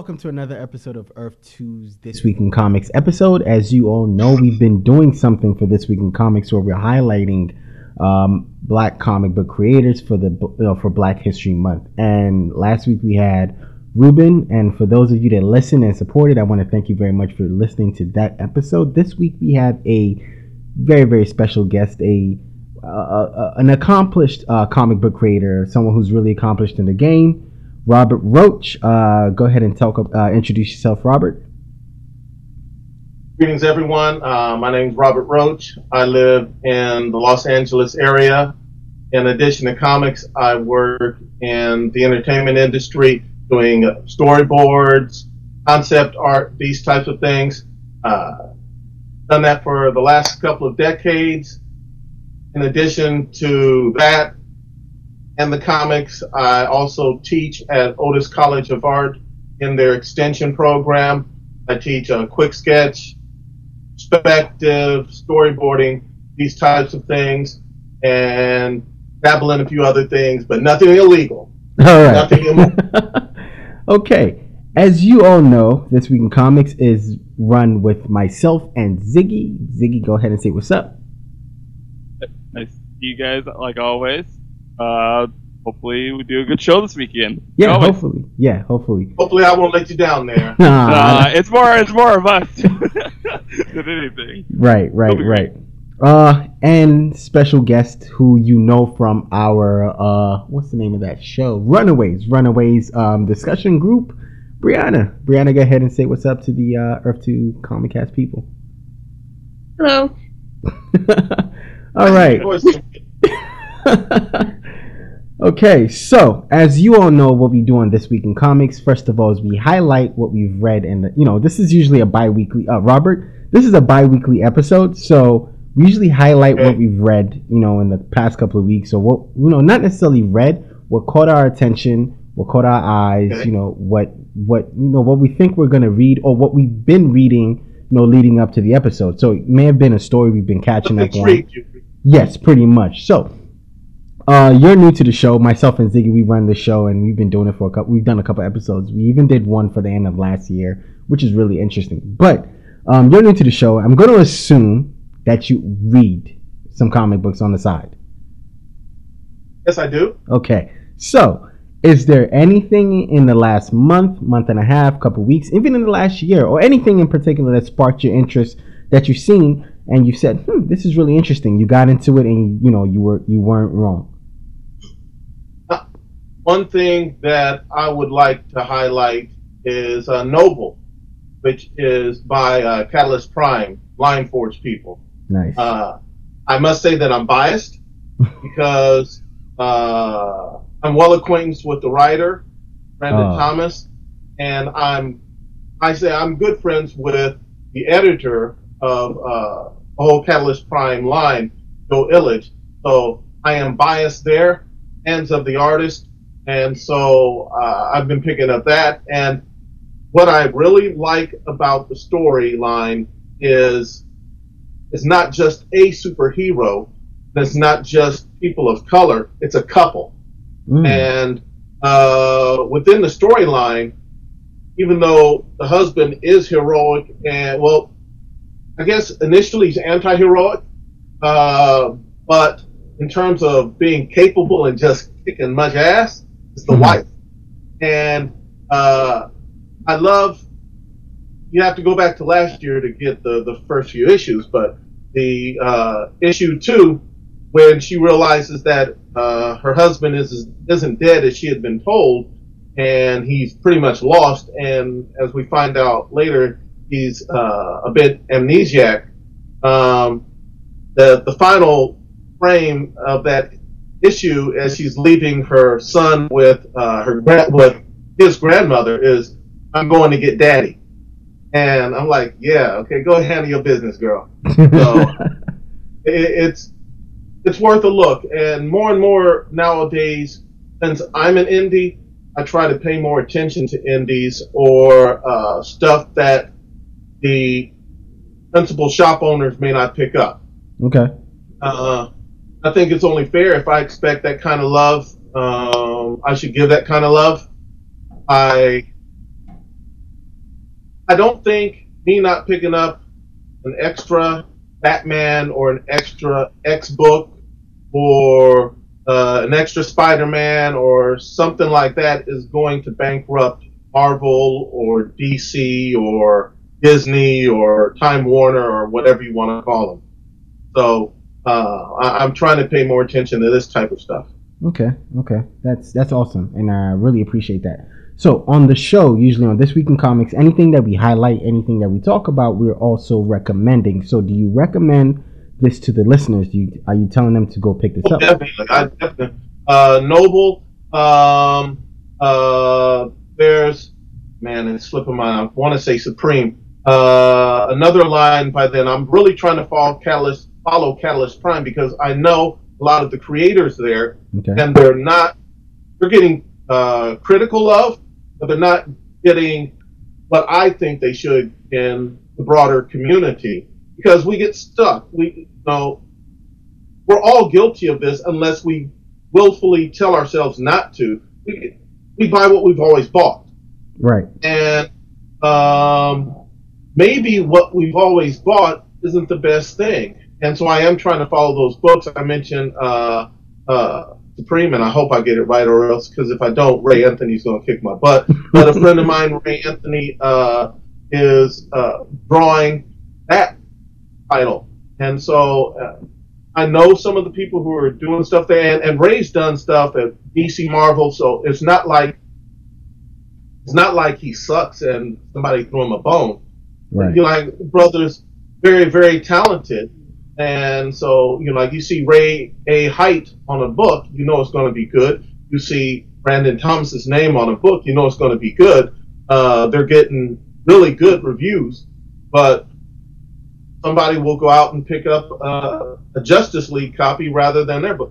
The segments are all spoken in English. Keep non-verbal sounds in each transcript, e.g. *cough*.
welcome to another episode of Earth 2's This Week in Comics episode. As you all know, we've been doing something for This Week in Comics where we're highlighting um, black comic book creators for the you know, for Black History Month. And last week we had Ruben, and for those of you that listen and supported, I want to thank you very much for listening to that episode. This week we have a very very special guest, a uh, uh, an accomplished uh, comic book creator, someone who's really accomplished in the game. Robert Roach. Uh, go ahead and talk. Uh, introduce yourself, Robert. Greetings, everyone. Uh, my name is Robert Roach. I live in the Los Angeles area. In addition to comics, I work in the entertainment industry doing storyboards, concept art, these types of things. Uh, done that for the last couple of decades. In addition to that, and the comics. I also teach at Otis College of Art in their extension program. I teach a quick sketch, perspective, storyboarding, these types of things, and dabble in a few other things, but nothing illegal. All right. Nothing *laughs* okay. As you all know, This Week in Comics is run with myself and Ziggy. Ziggy, go ahead and say what's up. Nice to see you guys, like always. Uh, hopefully we do a good show this weekend. Yeah, hopefully. Yeah, hopefully. Hopefully I won't let you down there. *laughs* nah, it's more it's more of us *laughs* than anything. Right, right, right. Uh, and special guest who you know from our uh, what's the name of that show? Runaways, Runaways um discussion group. Brianna, Brianna, go ahead and say what's up to the uh, Earth Two Comic Cast people. Hello. *laughs* All right. Okay, so as you all know, what we do on this week in comics, first of all, is we highlight what we've read, and you know, this is usually a bi-weekly. Uh, Robert, this is a bi-weekly episode, so we usually highlight okay. what we've read, you know, in the past couple of weeks, or what you know, not necessarily read, what caught our attention, what caught our eyes, okay. you know, what what you know, what we think we're gonna read, or what we've been reading, you know, leading up to the episode. So it may have been a story we've been catching up on. Yes, pretty much. So uh, you're new to the show. Myself and Ziggy, we run the show, and we've been doing it for a couple. We've done a couple episodes. We even did one for the end of last year, which is really interesting. But um, you're new to the show. I'm going to assume that you read some comic books on the side. Yes, I do. Okay, so is there anything in the last month, month and a half, couple weeks, even in the last year, or anything in particular that sparked your interest that you've seen and you said, "Hmm, this is really interesting." You got into it, and you know you were you weren't wrong one thing that I would like to highlight is uh, Noble, which is by uh, Catalyst Prime, Lion Forge people. Nice. Uh, I must say that I'm biased *laughs* because uh, I'm well acquainted with the writer, Brandon oh. Thomas, and I'm I say I'm good friends with the editor of uh, the whole Catalyst Prime line, Joe Illidge. So I am biased there. Hands of the artist, and so uh, I've been picking up that. And what I really like about the storyline is it's not just a superhero. It's not just people of color. It's a couple. Mm. And uh, within the storyline, even though the husband is heroic and well, I guess initially he's anti-heroic, uh, but in terms of being capable and just kicking much ass, it's the mm-hmm. wife. And uh, I love. You have to go back to last year to get the the first few issues, but the uh, issue two, when she realizes that uh, her husband is isn't dead as she had been told, and he's pretty much lost, and as we find out later, he's uh, a bit amnesiac. Um, the the final frame of that issue as she's leaving her son with uh, her with his grandmother is I'm going to get daddy. And I'm like, yeah, okay, go handle your business, girl. So *laughs* it, it's it's worth a look. And more and more nowadays, since I'm an indie, I try to pay more attention to indies or uh, stuff that the principal shop owners may not pick up. Okay. Uh, I think it's only fair if I expect that kind of love. Um, I should give that kind of love. I I don't think me not picking up an extra Batman or an extra X book or uh, an extra Spider-Man or something like that is going to bankrupt Marvel or DC or Disney or Time Warner or whatever you want to call them. So uh, I, am trying to pay more attention to this type of stuff. Okay, okay, that's that's awesome, and I really appreciate that. So on the show, usually on this week in comics, anything that we highlight, anything that we talk about, we're also recommending. So do you recommend this to the listeners? Do you, are you telling them to go pick this oh, up? Definitely, I definitely. Uh, Noble. Um, uh, there's man, it's slipping my. I want to say Supreme. Uh, another line by then. I'm really trying to follow Catalyst, follow Catalyst Prime because I know a lot of the creators there, okay. and they're not. They're getting uh, critical of, but they're not getting what I think they should in the broader community because we get stuck. We you know we're all guilty of this unless we willfully tell ourselves not to. We, we buy what we've always bought. Right. And um, maybe what we've always bought isn't the best thing. And so I am trying to follow those books. I mentioned uh, uh, Supreme, and I hope I get it right, or else, because if I don't, Ray Anthony's going to kick my butt. But a friend of mine, Ray Anthony, uh, is uh, drawing that title, and so uh, I know some of the people who are doing stuff there, and, and Ray's done stuff at DC Marvel, so it's not like it's not like he sucks and somebody threw him a bone. Right. You know, like brothers, very very talented, and so, you know, like you see Ray A. Height on a book, you know it's going to be good. You see Brandon Thomas's name on a book, you know it's going to be good. Uh, they're getting really good reviews, but somebody will go out and pick up uh, a Justice League copy rather than their book.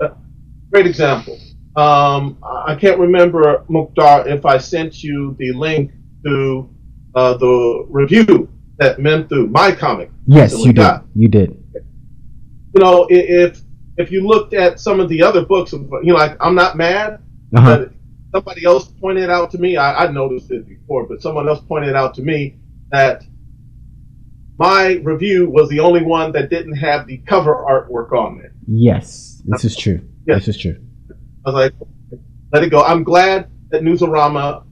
Great example. Um, I can't remember, Mukhtar, if I sent you the link to uh, the review that meant through my comic. Yes, you got. did. You did you know, if if you looked at some of the other books, you know, like I'm not mad, uh-huh. but somebody else pointed out to me, I, I noticed it before, but someone else pointed out to me that my review was the only one that didn't have the cover artwork on it. Yes, this is true. Yes. This is true. I was like, let it go. I'm glad that Newsarama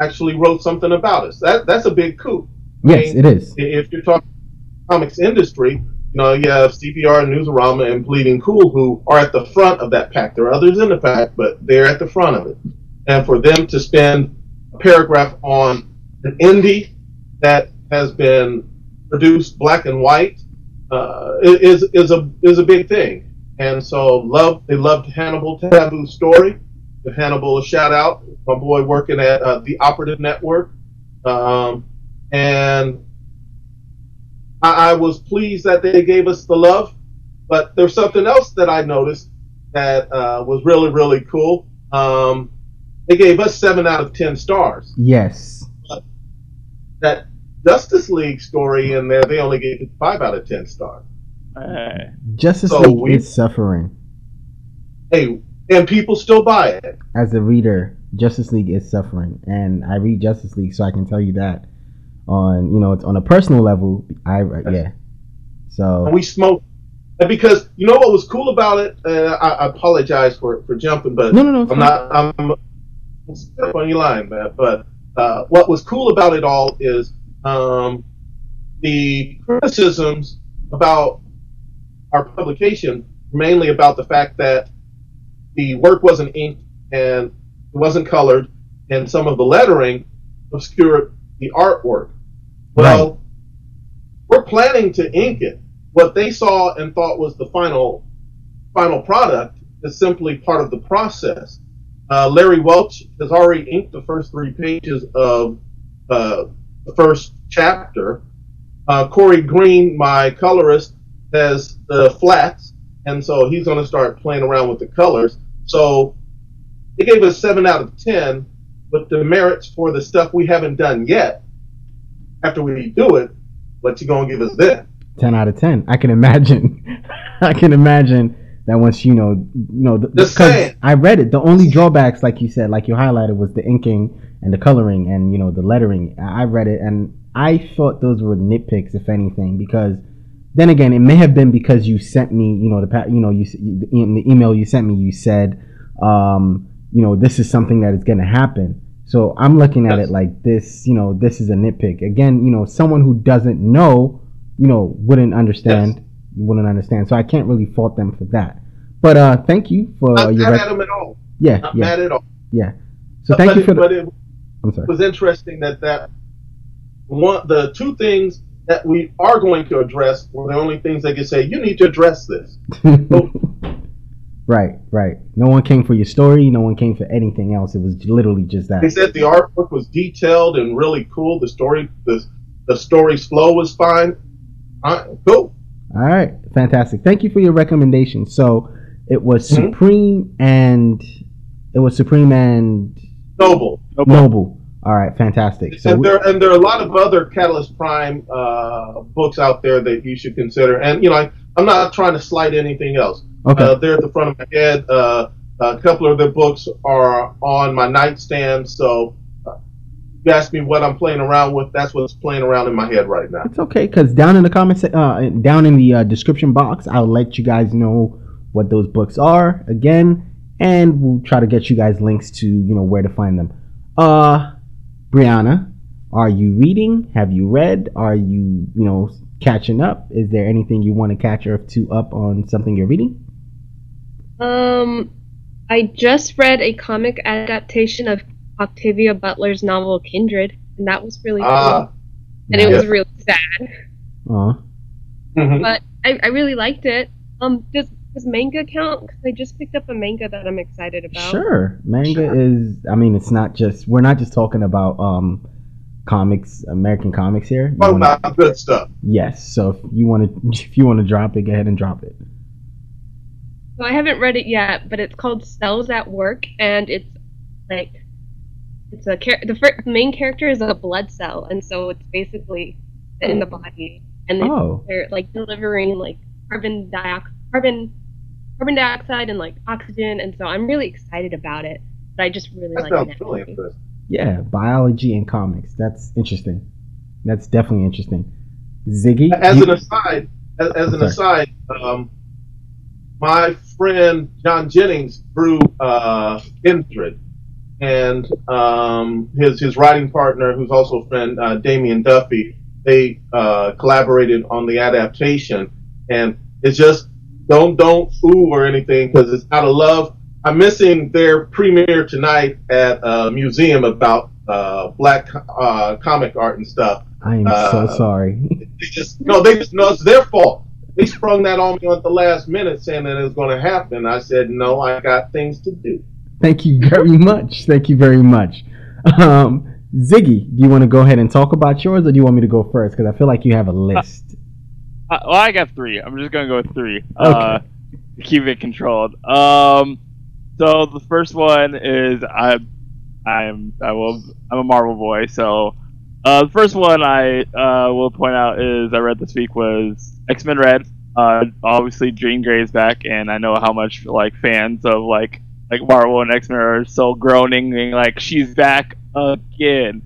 actually wrote something about us. That that's a big coup. Yes, I mean, it is. If you're talking comics industry, you know, you have CBR, Newsarama, and Bleeding Cool who are at the front of that pack. There are others in the pack, but they're at the front of it. And for them to spend a paragraph on an indie that has been produced black and white uh, is is a is a big thing. And so love they loved Hannibal Tabu's story. Give Hannibal a shout out. My boy working at uh, the Operative Network. Um, and I, I was pleased that they gave us the love, but there's something else that I noticed that uh, was really really cool. Um, they gave us seven out of ten stars. Yes. But that Justice League story in there, they only gave it five out of ten stars. Hey. Justice so League we, is suffering. Hey, and people still buy it. As a reader, Justice League is suffering, and I read Justice League, so I can tell you that on you know on a personal level i yeah. So we smoke. Because you know what was cool about it? Uh, I, I, apologize for for jumping but no no no i'm not i'm on your line man. But uh, what was cool about it all is um, the criticisms about our publication mainly about the fact that the work wasn't inked and it wasn't colored and some of the lettering obscured the artwork well, right. we're planning to ink it. What they saw and thought was the final final product is simply part of the process. Uh, Larry Welch has already inked the first three pages of uh, the first chapter. Uh, Corey Green, my colorist, has the flats, and so he's going to start playing around with the colors. So they gave us seven out of ten, but the merits for the stuff we haven't done yet after we do it, what you gonna give us then? Ten out of ten. I can imagine. *laughs* I can imagine that once you know, you know, because I read it. The only drawbacks, like you said, like you highlighted, was the inking and the coloring and you know the lettering. I read it and I thought those were nitpicks, if anything, because then again, it may have been because you sent me, you know, the you know, you in the email you sent me, you said, um, you know, this is something that is going to happen. So I'm looking at yes. it like this, you know, this is a nitpick. Again, you know, someone who doesn't know, you know, wouldn't understand, yes. wouldn't understand. So I can't really fault them for that. But uh, thank you for not your. Not rec- at them at all. Yeah, not yeah, mad at all. Yeah. So thank but, you for. But the, it I'm sorry. It was interesting that that one the two things that we are going to address were the only things they could say. You need to address this. *laughs* so, right, right. No one came for your story. No one came for anything else. It was literally just that. They said the artwork was detailed and really cool. The story, the the story's flow was fine. All right, cool. All right, fantastic. Thank you for your recommendation. So it was mm-hmm. Supreme and it was Supreme and Noble. Noble. Noble. All right, fantastic. So and there and there are a lot of other Catalyst Prime uh, books out there that you should consider. And you know, I, am not trying to slight anything else. Okay. Uh, they're at the front of my head. Uh, a couple of their books are on my nightstand. So uh, you ask me what I'm playing around with. That's what's playing around in my head right now. It's okay because down in the comments, uh, down in the uh, description box, I'll let you guys know what those books are again, and we'll try to get you guys links to you know where to find them. Uh Brianna, are you reading? Have you read? Are you, you know, catching up? Is there anything you want to catch or to up on something you're reading? Um, I just read a comic adaptation of Octavia Butler's novel Kindred, and that was really uh, cool. And it was really sad. Uh. Mm-hmm. But I, I really liked it. Um, does does manga count? Because I just picked up a manga that I'm excited about. Sure, manga sure. is. I mean, it's not just. We're not just talking about um, comics, American comics here. What about wanna, good stuff? Yes. So if you want to, *laughs* if you want to drop it, go ahead and drop it. So I haven't read it yet, but it's called Cells at Work, and it's like it's a char- the first, main character is a blood cell, and so it's basically in the body, and oh. they're like delivering like carbon dioxide carbon carbon dioxide and like oxygen, and so I'm really excited about it. But I just really that like really interesting. Yeah, biology and comics. That's interesting. That's definitely interesting. Ziggy. As you... an aside, as, as an aside, um, my friend John Jennings drew uh, Kindred, and um, his his writing partner, who's also a friend, uh, Damian Duffy, they uh, collaborated on the adaptation, and it's just don't don't ooh or anything because it's out of love. I'm missing their premiere tonight at a museum about uh, black uh, comic art and stuff. I am uh, so sorry. They just no, they just no, it's their fault. They sprung that on me at the last minute, saying that it was going to happen. I said no, I got things to do. Thank you very much. Thank you very much. Um, Ziggy, do you want to go ahead and talk about yours, or do you want me to go first? Because I feel like you have a list. Uh, well, I got three. I'm just gonna go with three. Okay. Uh, keep it controlled. Um, so the first one is I, I'm I will I'm a Marvel boy. So uh, the first one I uh, will point out is I read this week was X Men Red. Uh, obviously Jean Grey is back, and I know how much like fans of like like Marvel and X Men are so groaning, being like she's back again.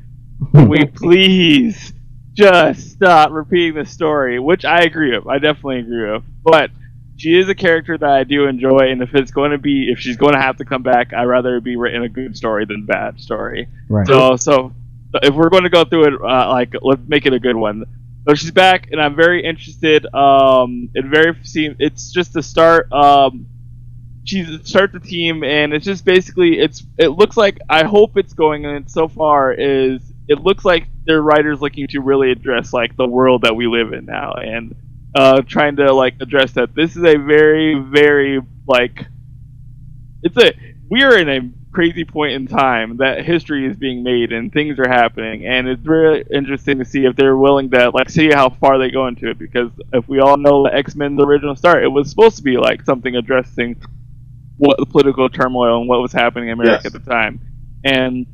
we *laughs* please just stop repeating the story, which I agree with. I definitely agree with. But she is a character that I do enjoy, and if it's going to be, if she's going to have to come back, I'd rather be written a good story than bad story. Right. So, so if we're going to go through it, uh, like let's make it a good one. So she's back, and I'm very interested. Um, very seem it's just the start. Um, she's start the team, and it's just basically it's. It looks like I hope it's going, and so far is it looks like their writers looking to really address like the world that we live in now and uh, trying to like address that. This is a very very like it's a we are in a crazy point in time that history is being made and things are happening. And it's really interesting to see if they're willing to like see how far they go into it. Because if we all know the X-Men the original start it was supposed to be like something addressing what the political turmoil and what was happening in America yes. at the time. And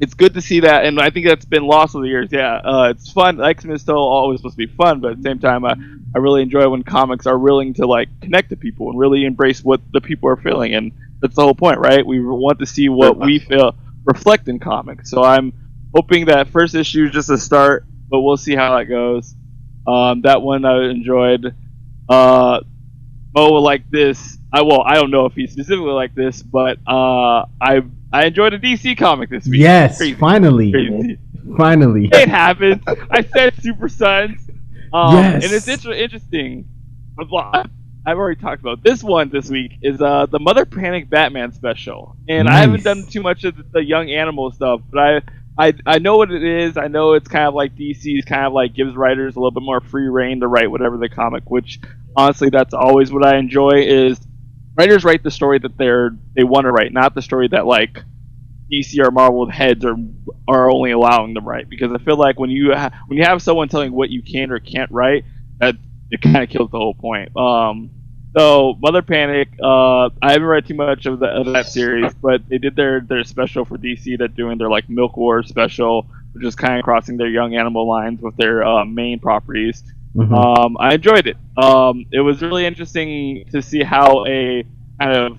it's good to see that, and I think that's been lost over the years. Yeah, uh, it's fun. X Men is still always supposed to be fun, but at the same time, I, I really enjoy when comics are willing to like connect to people and really embrace what the people are feeling, and that's the whole point, right? We want to see what we feel reflect in comics. So I'm hoping that first issue is just a start, but we'll see how that goes. Um, that one I enjoyed. Uh, Mo will like this. I well, I don't know if he specifically like this, but uh, I I enjoyed a DC comic this week. Yes, Crazy. finally, Crazy. finally. *laughs* It happens. I said Super Sons. Um, Yes. And it's inter- interesting. I've already talked about this one this week is uh the Mother Panic Batman special, and I haven't done too much of the, the young animal stuff, but I. I, I know what it is. I know it's kind of like DC's kind of like gives writers a little bit more free reign to write whatever the comic. Which honestly, that's always what I enjoy. Is writers write the story that they're they want to write, not the story that like DC or Marvel heads are are only allowing them write. Because I feel like when you ha- when you have someone telling what you can or can't write, that it kind of kills the whole point. Um, so Mother Panic, uh, I haven't read too much of, the, of that series, but they did their their special for DC. They're doing their like Milk War special, which is kind of crossing their young animal lines with their uh, main properties. Mhm. Um, I enjoyed it. Um, it was really interesting to see how a kind of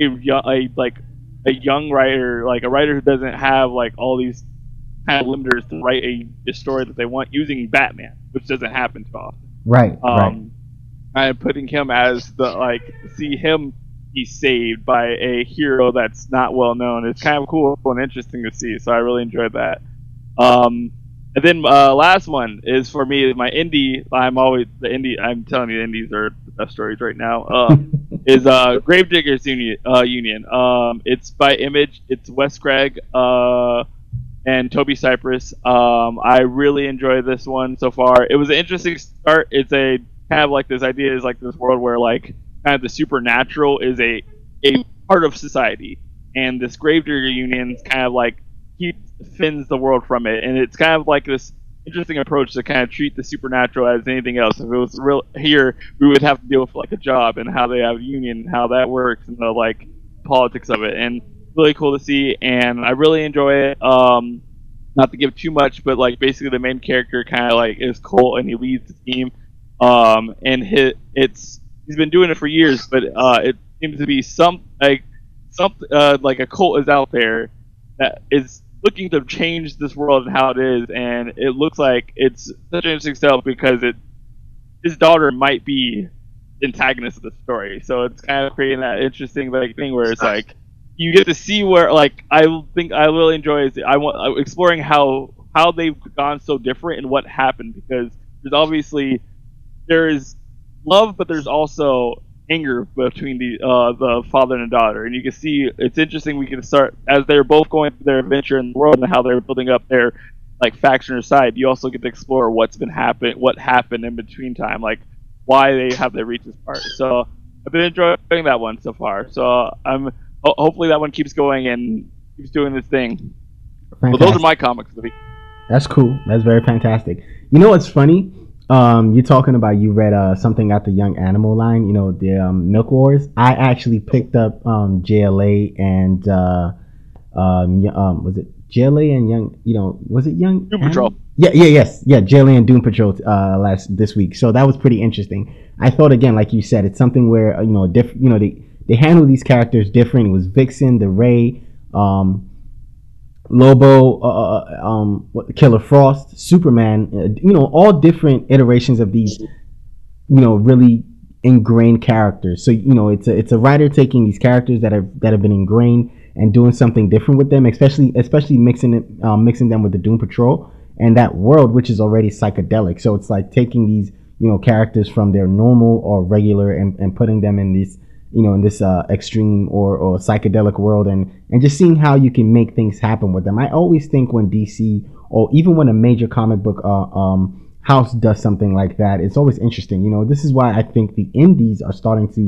a, a like a young writer, like a writer who doesn't have like all these kind of limiters to write a, a story that they want using Batman, which doesn't happen too often. right, right. Um, kind of putting him as the like see him be saved by a hero that's not well known It's kind of cool and interesting to see. So I really enjoyed that. Um, and then uh, last one is for me my indie. I'm always the indie. I'm telling you, indies are the best stories right now. Uh, *laughs* is uh, Gravediggers Union. Uh, Union. Um, it's by Image. It's Wes Craig. Uh, and Toby Cypress. Um, I really enjoy this one so far. It was an interesting start. It's a kind of like this idea is like this world where like kind of the supernatural is a a part of society, and this Gravedigger Union is kind of like keeps defends the world from it, and it's kind of like this interesting approach to kind of treat the supernatural as anything else. If it was real here, we would have to deal with like a job and how they have a union, how that works, and the like politics of it, and really cool to see. And I really enjoy it. Um, not to give too much, but like basically the main character kind of like is Colt, and he leads the team. Um, and hit it's he's been doing it for years, but uh, it seems to be some like some uh, like a cult is out there that is looking to change this world and how it is, and it looks like it's such an interesting stuff because it his daughter might be antagonist of the story, so it's kind of creating that interesting like thing where it's like you get to see where like I think I really enjoy is I want uh, exploring how how they've gone so different and what happened because there's obviously there is love, but there's also anger between the uh, the father and the daughter, and you can see it's interesting. We can start as they're both going through their adventure in the world and how they're building up their like faction or side. You also get to explore what's been happened, what happened in between time, like why they have reached this part. So I've been enjoying that one so far. So I'm ho- hopefully that one keeps going and keeps doing this thing. Well, those are my comics of the week. That's cool. That's very fantastic. You know what's funny? Um, you're talking about you read uh, something at the Young Animal line. You know the um, Milk Wars. I actually picked up um, JLA and uh, um, um, was it JLA and Young? You know, was it Young Doom Animal? Patrol. Yeah, yeah, yes, yeah. JLA and Doom Patrol uh, last this week. So that was pretty interesting. I thought again, like you said, it's something where uh, you know, diff- you know, they they handle these characters different. It was Vixen, the Ray, um, Lobo, uh, uh, um, what, Killer Frost, Superman. Uh, you know, all different iterations of these, you know, really ingrained characters. So you know, it's a it's a writer taking these characters that have that have been ingrained and doing something different with them, especially especially mixing it uh, mixing them with the Doom Patrol and that world, which is already psychedelic. So it's like taking these you know characters from their normal or regular and, and putting them in this you know in this uh, extreme or, or psychedelic world and and just seeing how you can make things happen with them. I always think when DC or even when a major comic book uh, um, house does something like that, it's always interesting. You know, this is why I think the indies are starting to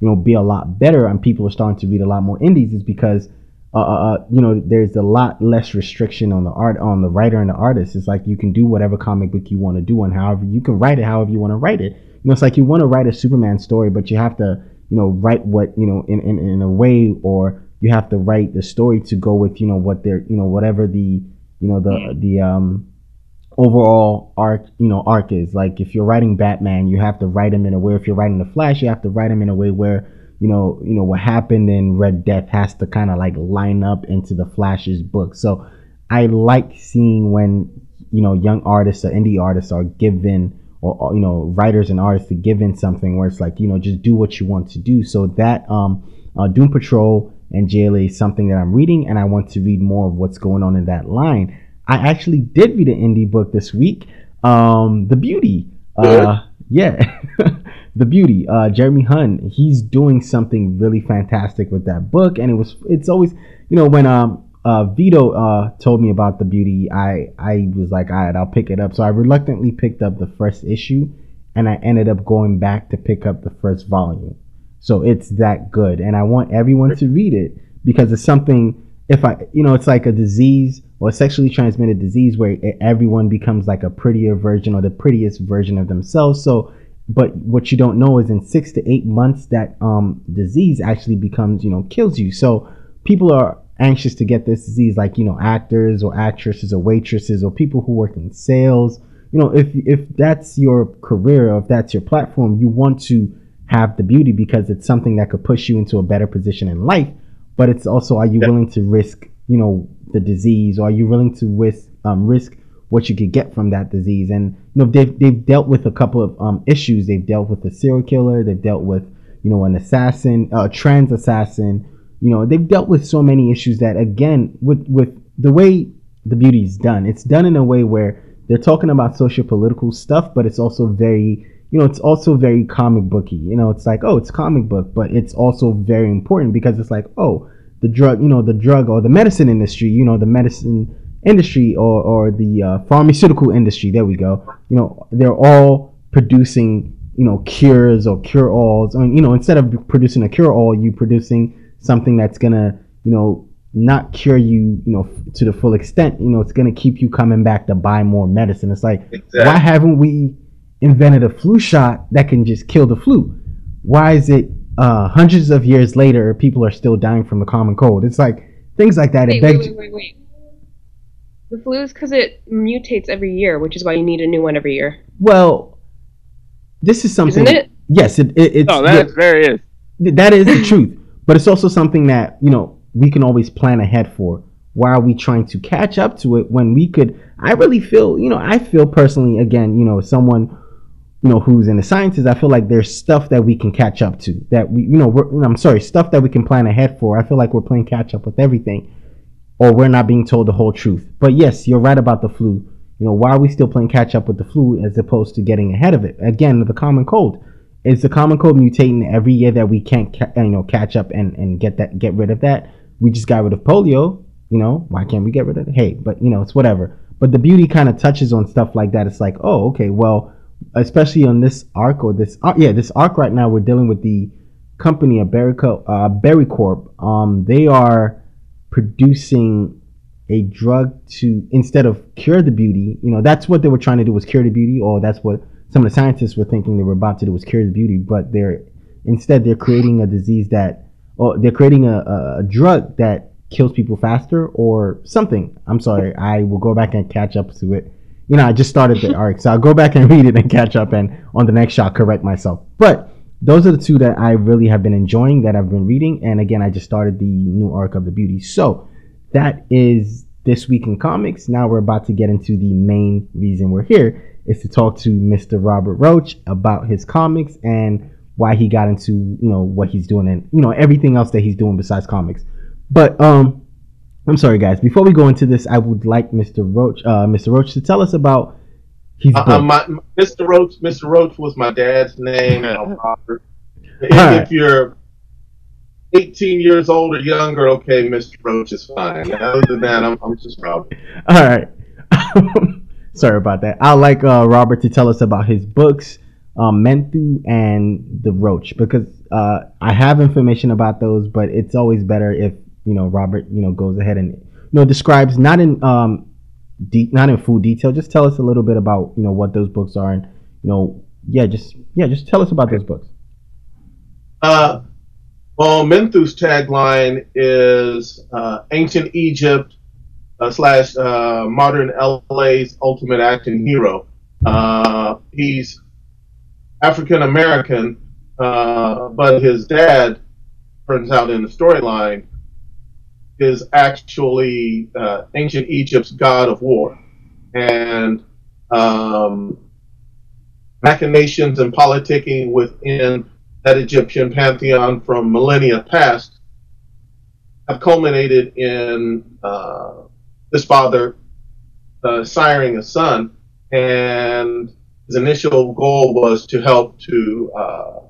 you know be a lot better and people are starting to read a lot more indies is because uh, uh, uh, you know there's a lot less restriction on the art on the writer and the artist it's like you can do whatever comic book you want to do and however you can write it however you want to write it you know it's like you want to write a superman story but you have to you know write what you know in, in, in a way or you have to write the story to go with you know what they're you know whatever the you know the the um overall arc you know arc is. Like if you're writing batman you have to write him in a way. If you're writing the flash you have to write him in a way where you know, you know what happened in Red Death has to kind of like line up into the Flash's book. So I like seeing when you know young artists or indie artists are given or, or you know writers and artists are given something where it's like you know just do what you want to do. So that um, uh, Doom Patrol and JLA is something that I'm reading, and I want to read more of what's going on in that line. I actually did read an indie book this week, um, The Beauty. Uh, yeah, *laughs* The Beauty. Uh, Jeremy Haun. He's doing something really fantastic with that book, and it was. It's always, you know, when um uh, Vito uh, told me about the beauty, I I was like, all right, I'll pick it up. So I reluctantly picked up the first issue, and I ended up going back to pick up the first volume. So it's that good, and I want everyone to read it because it's something. If I, you know, it's like a disease or a sexually transmitted disease where everyone becomes like a prettier version or the prettiest version of themselves. So, but what you don't know is in six to eight months that um disease actually becomes, you know, kills you. So people are anxious to get this disease, like you know, actors or actresses or waitresses or people who work in sales. You know, if if that's your career or if that's your platform, you want to have the beauty because it's something that could push you into a better position in life. But it's also, are you willing to risk, you know, the disease, or are you willing to risk um, risk what you could get from that disease? And you know, they've they've dealt with a couple of um, issues. They've dealt with a serial killer. They've dealt with you know an assassin, a trans assassin you know, they've dealt with so many issues that again, with with the way the beauty is done, it's done in a way where they're talking about social political stuff, but it's also very you know, it's also very comic booky. You know, it's like, oh, it's comic book, but it's also very important because it's like, oh, the drug, you know, the drug or the medicine industry, you know, the medicine industry or, or the uh, pharmaceutical industry. There we go. You know, they're all producing, you know, cures or cure alls. I mean, you know, instead of producing a cure all, you producing something that's gonna, you know, not cure you, you know, to the full extent. You know, it's gonna keep you coming back to buy more medicine. It's like, exactly. why haven't we invented a flu shot that can just kill the flu? Why is it uh, hundreds of years later people are still dying from the common cold? It's like things like that. Wait, wait, wait, wait, wait. The flu is because it mutates every year, which is why you need a new one every year. Well, this is something. Isn't it? Yes, it, it, it's. Oh, that's very is. That is the truth. But it's also something that, you know, we can always plan ahead for. Why are we trying to catch up to it when we could? I really feel, you know, I feel personally, again, you know, someone, you know, who's in the sciences, I feel like there's stuff that we can catch up to. That we, you know, I'm sorry, stuff that we can plan ahead for. I feel like we're playing catch up with everything, or we're not being told the whole truth. But yes, you're right about the flu. You know, why are we still playing catch up with the flu as opposed to getting ahead of it? Again, the common cold is the common cold mutating every year that we can't ca- you know catch up and and get that get rid of that? We just got rid of polio you know why can't we get rid of it? Hey but you know it's whatever. But the beauty kind of touches on stuff like that. It's like oh okay well especially on this arc or this uh, yeah this arc right now we're dealing with the company of Berryco, uh, Berrycorp um they are producing a drug to instead of cure the beauty you know that's what they were trying to do was cure the beauty or that's what some of the scientists were thinking they were about to do was cure the beauty, but they're instead they're creating a disease that, or they're creating a, a drug that kills people faster or something. I'm sorry, I will go back and catch up to it. You know, I just started the *laughs* arc, so I'll go back and read it and catch up, and on the next shot correct myself. But those are the two that I really have been enjoying that I've been reading, and again, I just started the new arc of the beauty. So that is this week in comics. Now we're about to get into the main reason we're here is to talk to Mr. Robert Roach about his comics and why he got into you know what he's doing and you know everything else that he's doing besides comics. But um, I'm sorry guys. Before we go into this, I would like Mr. Roach, uh, Mr. Roach, to tell us about his uh, uh, my, Mr. Roach. Mr. Roach was my dad's name. *laughs* Robert. If, right. if you're 18 years old or younger, okay, Mr. Roach is fine. Other than that, I'm, I'm just Robert. All right. *laughs* Sorry about that. I'd like uh, Robert to tell us about his books, um, Menthu and The Roach, because uh, I have information about those, but it's always better if you know Robert, you know, goes ahead and you know describes not in um, de- not in full detail. Just tell us a little bit about you know what those books are, and you know, yeah, just yeah, just tell us about those books. Uh, well, Menthu's tagline is uh, ancient Egypt uh, slash uh, modern LA's ultimate action hero. Uh, he's African American, uh, but his dad turns out in the storyline, is actually uh, ancient Egypt's god of war. And um, machinations and politicking within that Egyptian pantheon from millennia past have culminated in uh, this father uh, siring a son, and his initial goal was to help to uh,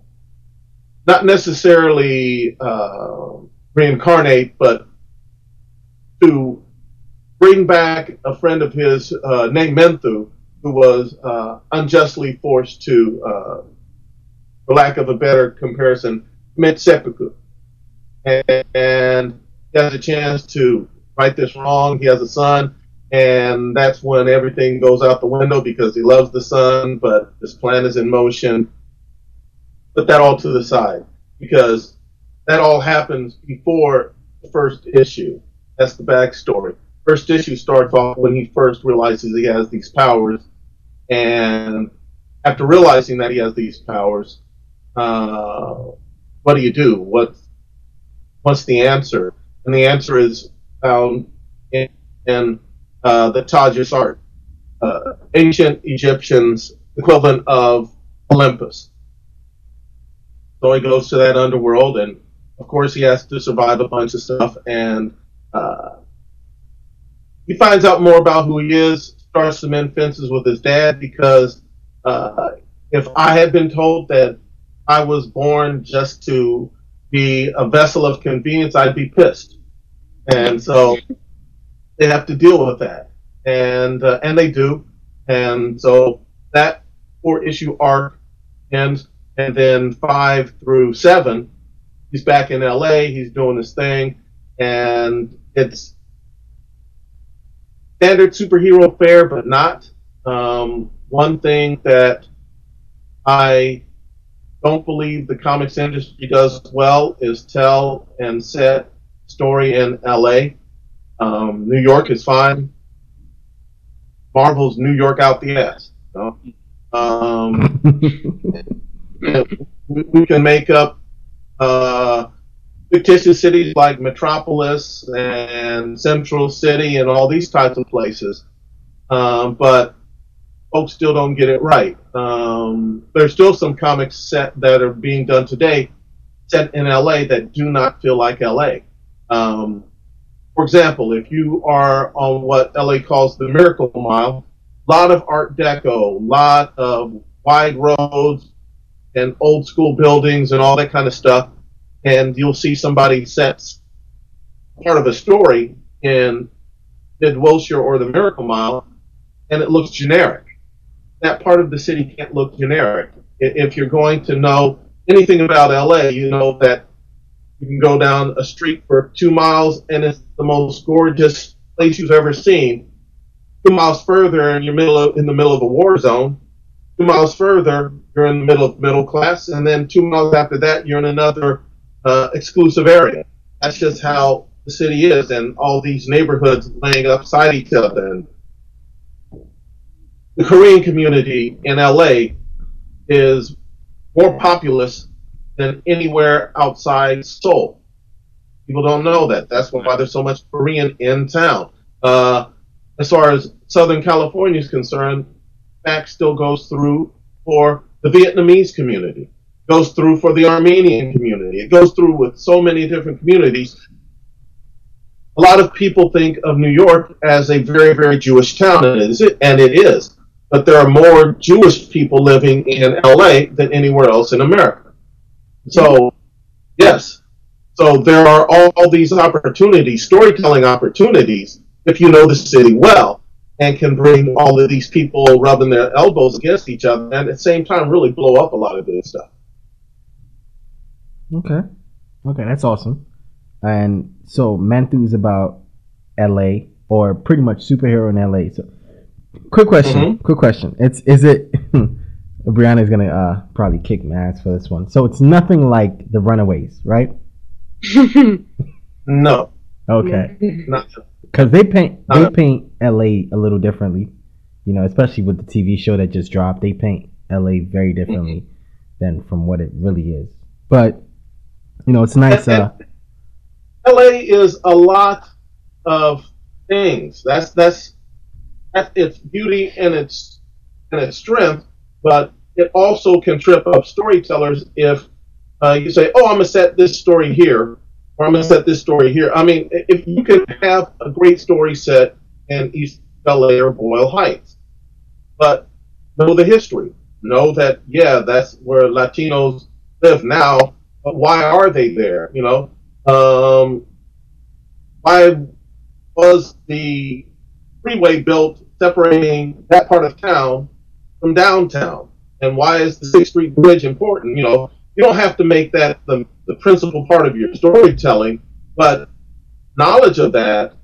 not necessarily uh, reincarnate, but to bring back a friend of his uh, named Menthu, who was uh, unjustly forced to, uh, for lack of a better comparison, commit seppuku. And, and he has a chance to right this wrong. He has a son, and that's when everything goes out the window because he loves the son, but his plan is in motion. Put that all to the side because that all happens before the first issue. That's the backstory. First issue starts off when he first realizes he has these powers, and after realizing that he has these powers, uh, what do you do? What's what's the answer? And the answer is found in, in uh, the Tages art, uh, ancient Egyptians equivalent of Olympus. So he goes to that underworld, and of course he has to survive a bunch of stuff, and uh, he finds out more about who he is, starts to mend fences with his dad because uh, if I had been told that I was born just to be a vessel of convenience, I'd be pissed. And so they have to deal with that, and uh, and they do, and so that four issue arc ends, and then five through seven, he's back in L.A. He's doing his thing, and it's standard superhero fare, but not. Um, one thing that I don't believe the comics industry does well is tell and set story in LA. Um, New York is fine. Marvel's New York out the ass. Um, we, *laughs* we, can make up uh, fictitious cities like Metropolis and Central City and all these types of places, um, but folks still don't get it right. Um, there's still some comics set that are being done today set in LA that do not feel like LA. Um, for example, if you are on what LA calls the Miracle Mile, a lot of Art Deco, a lot of wide roads and old school buildings and all that kind of stuff, and you'll see somebody sets part of a story in Mid Wilshire or the Miracle Mile, and it looks generic. That part of the city can't look generic. If you're going to know anything about LA, you know that you can go down a street for two miles and it's the most gorgeous place you've ever seen. Two miles further, and you're middle of, in the middle of a war zone. Two miles further, you're in the middle of middle class, and then two miles after that, you're in another uh, exclusive area. That's just how the city is, and all these neighborhoods laying upside each other. And the Korean community in LA is more populous than anywhere outside Seoul. People don't know that. That's why there's so much Korean in town. Uh, as far as Southern California is concerned, fact still goes through for the Vietnamese community, goes through for the Armenian community. It goes through with so many different communities. A lot of people think of New York as a very, very Jewish town, and it is. And it is. But there are more Jewish people living in LA than anywhere else in America. So, yes. So there are all, all these opportunities, storytelling opportunities, if you know the city well and can bring all of these people rubbing their elbows against each other and at the same time really blow up a lot of this stuff. Okay. Okay, that's awesome. And so Menthu is about LA or pretty much superhero in LA. So quick question, mm-hmm. quick question. It's is it *laughs* Brianna's gonna uh, probably kick my ass for this one. So it's nothing like the Runaways, right? no. Okay. *laughs* Because they paint they paint L.A. a little differently, you know, especially with the TV show that just dropped. They paint L.A. very differently mm-hmm. than from what it really is. But You know, it's nice. Uh, LA is a lot of things. That's that's that's its beauty and its and its strength, but it also can trip up storytellers if uh, you say, "Oh, I'm gonna set this story here," or "I'm gonna set this story here." I mean, if you can have a great story set in East LA or Boyle Heights, but know the history, know that yeah, that's where Latinos live now. But why are they there? You know, um, why was the freeway built separating that part of town from downtown? And why is the Sixth Street Bridge important? You know, you don't have to make that the, the principal part of your storytelling, but knowledge of that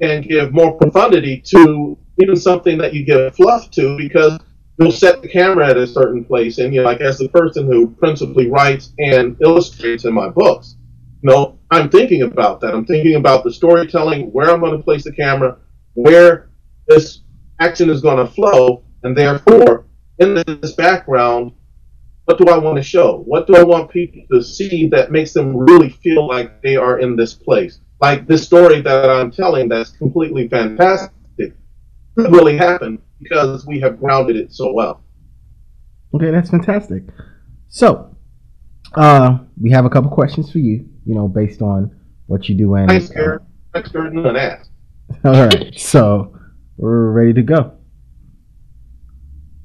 can give more profundity to even something that you give fluff to because you'll set the camera at a certain place. And, you know, like as the person who principally writes and illustrates in my books, you know, I'm thinking about that. I'm thinking about the storytelling, where I'm going to place the camera, where this action is going to flow, and therefore, in this background, what do I want to show? What do I want people to see that makes them really feel like they are in this place? Like this story that I'm telling that's completely fantastic could really happen because we have grounded it so well. okay, that's fantastic. So, uh, we have a couple questions for you. You know, based on what you do and Thanks, Garrett. Thanks, Garrett, and ask. all right. So we're ready to go.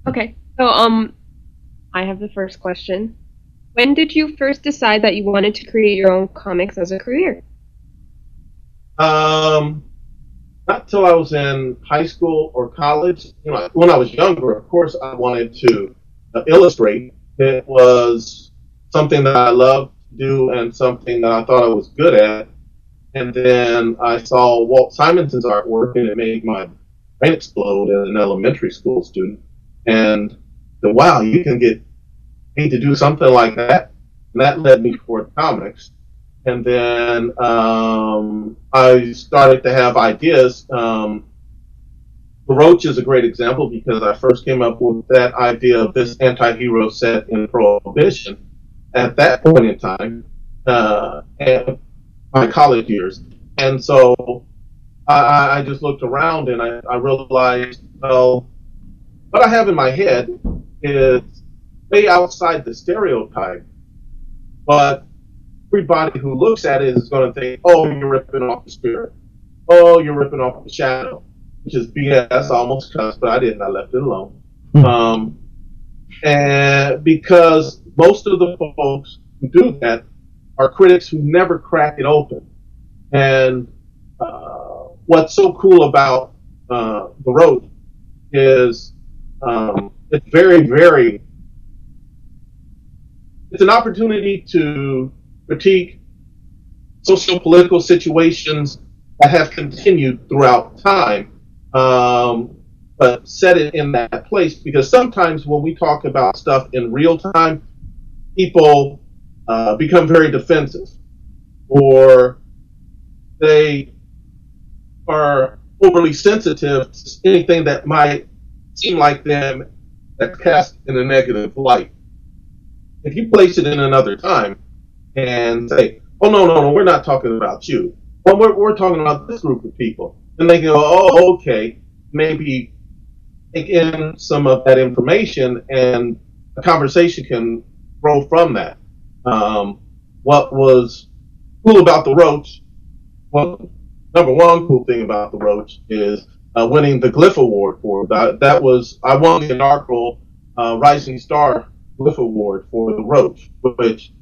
Okay. So um I have the first question. When did you first decide that you wanted to create your own comics as a career? Um, not till I was in high school or college. You know, when I was younger, of course, I wanted to uh, illustrate. It was something that I loved to do and something that I thought I was good at. And then I saw Walt Simonson's artwork, and it made my brain explode as an elementary school student. And the wow, you can get paid to do something like that. And that led me toward comics and then um, I started to have ideas. Um, Roach is a great example because I first came up with that idea of this anti-hero set in Prohibition at that point in time, uh, and my college years. And so I- I, I just looked around and I, I realized, well, what I have in my head is way outside the stereotype, but everybody who looks at it is going to think, oh, you're ripping off the spirit. Oh, you're ripping off the shadow, which is BS. I almost cussed, but I didn't. I left it alone. Hmm. Um, and because most of the folks who do that are critics who never crack it open. And uh, what's so cool about uh, the Roach is um, it's very, very. It's an opportunity to critique social political situations that have continued throughout time, um, but set it in that place because sometimes when we talk about stuff in real time, people uh, become very defensive, or they are overly sensitive to anything that might seem like them that's cast in a negative light. If you place it in another time, and say, "Oh no, no, no, we're not talking about you. Well, we're we're talking about this group of people." And they go, "Oh, okay, maybe take in some of that information, and a conversation can grow from that." Um, what was cool about the Roach? Well, number one cool thing about the Roach is uh, winning the Glyph Award for that. That was I won the inaugural uh, Rising Star Glyph Award for the Roach, which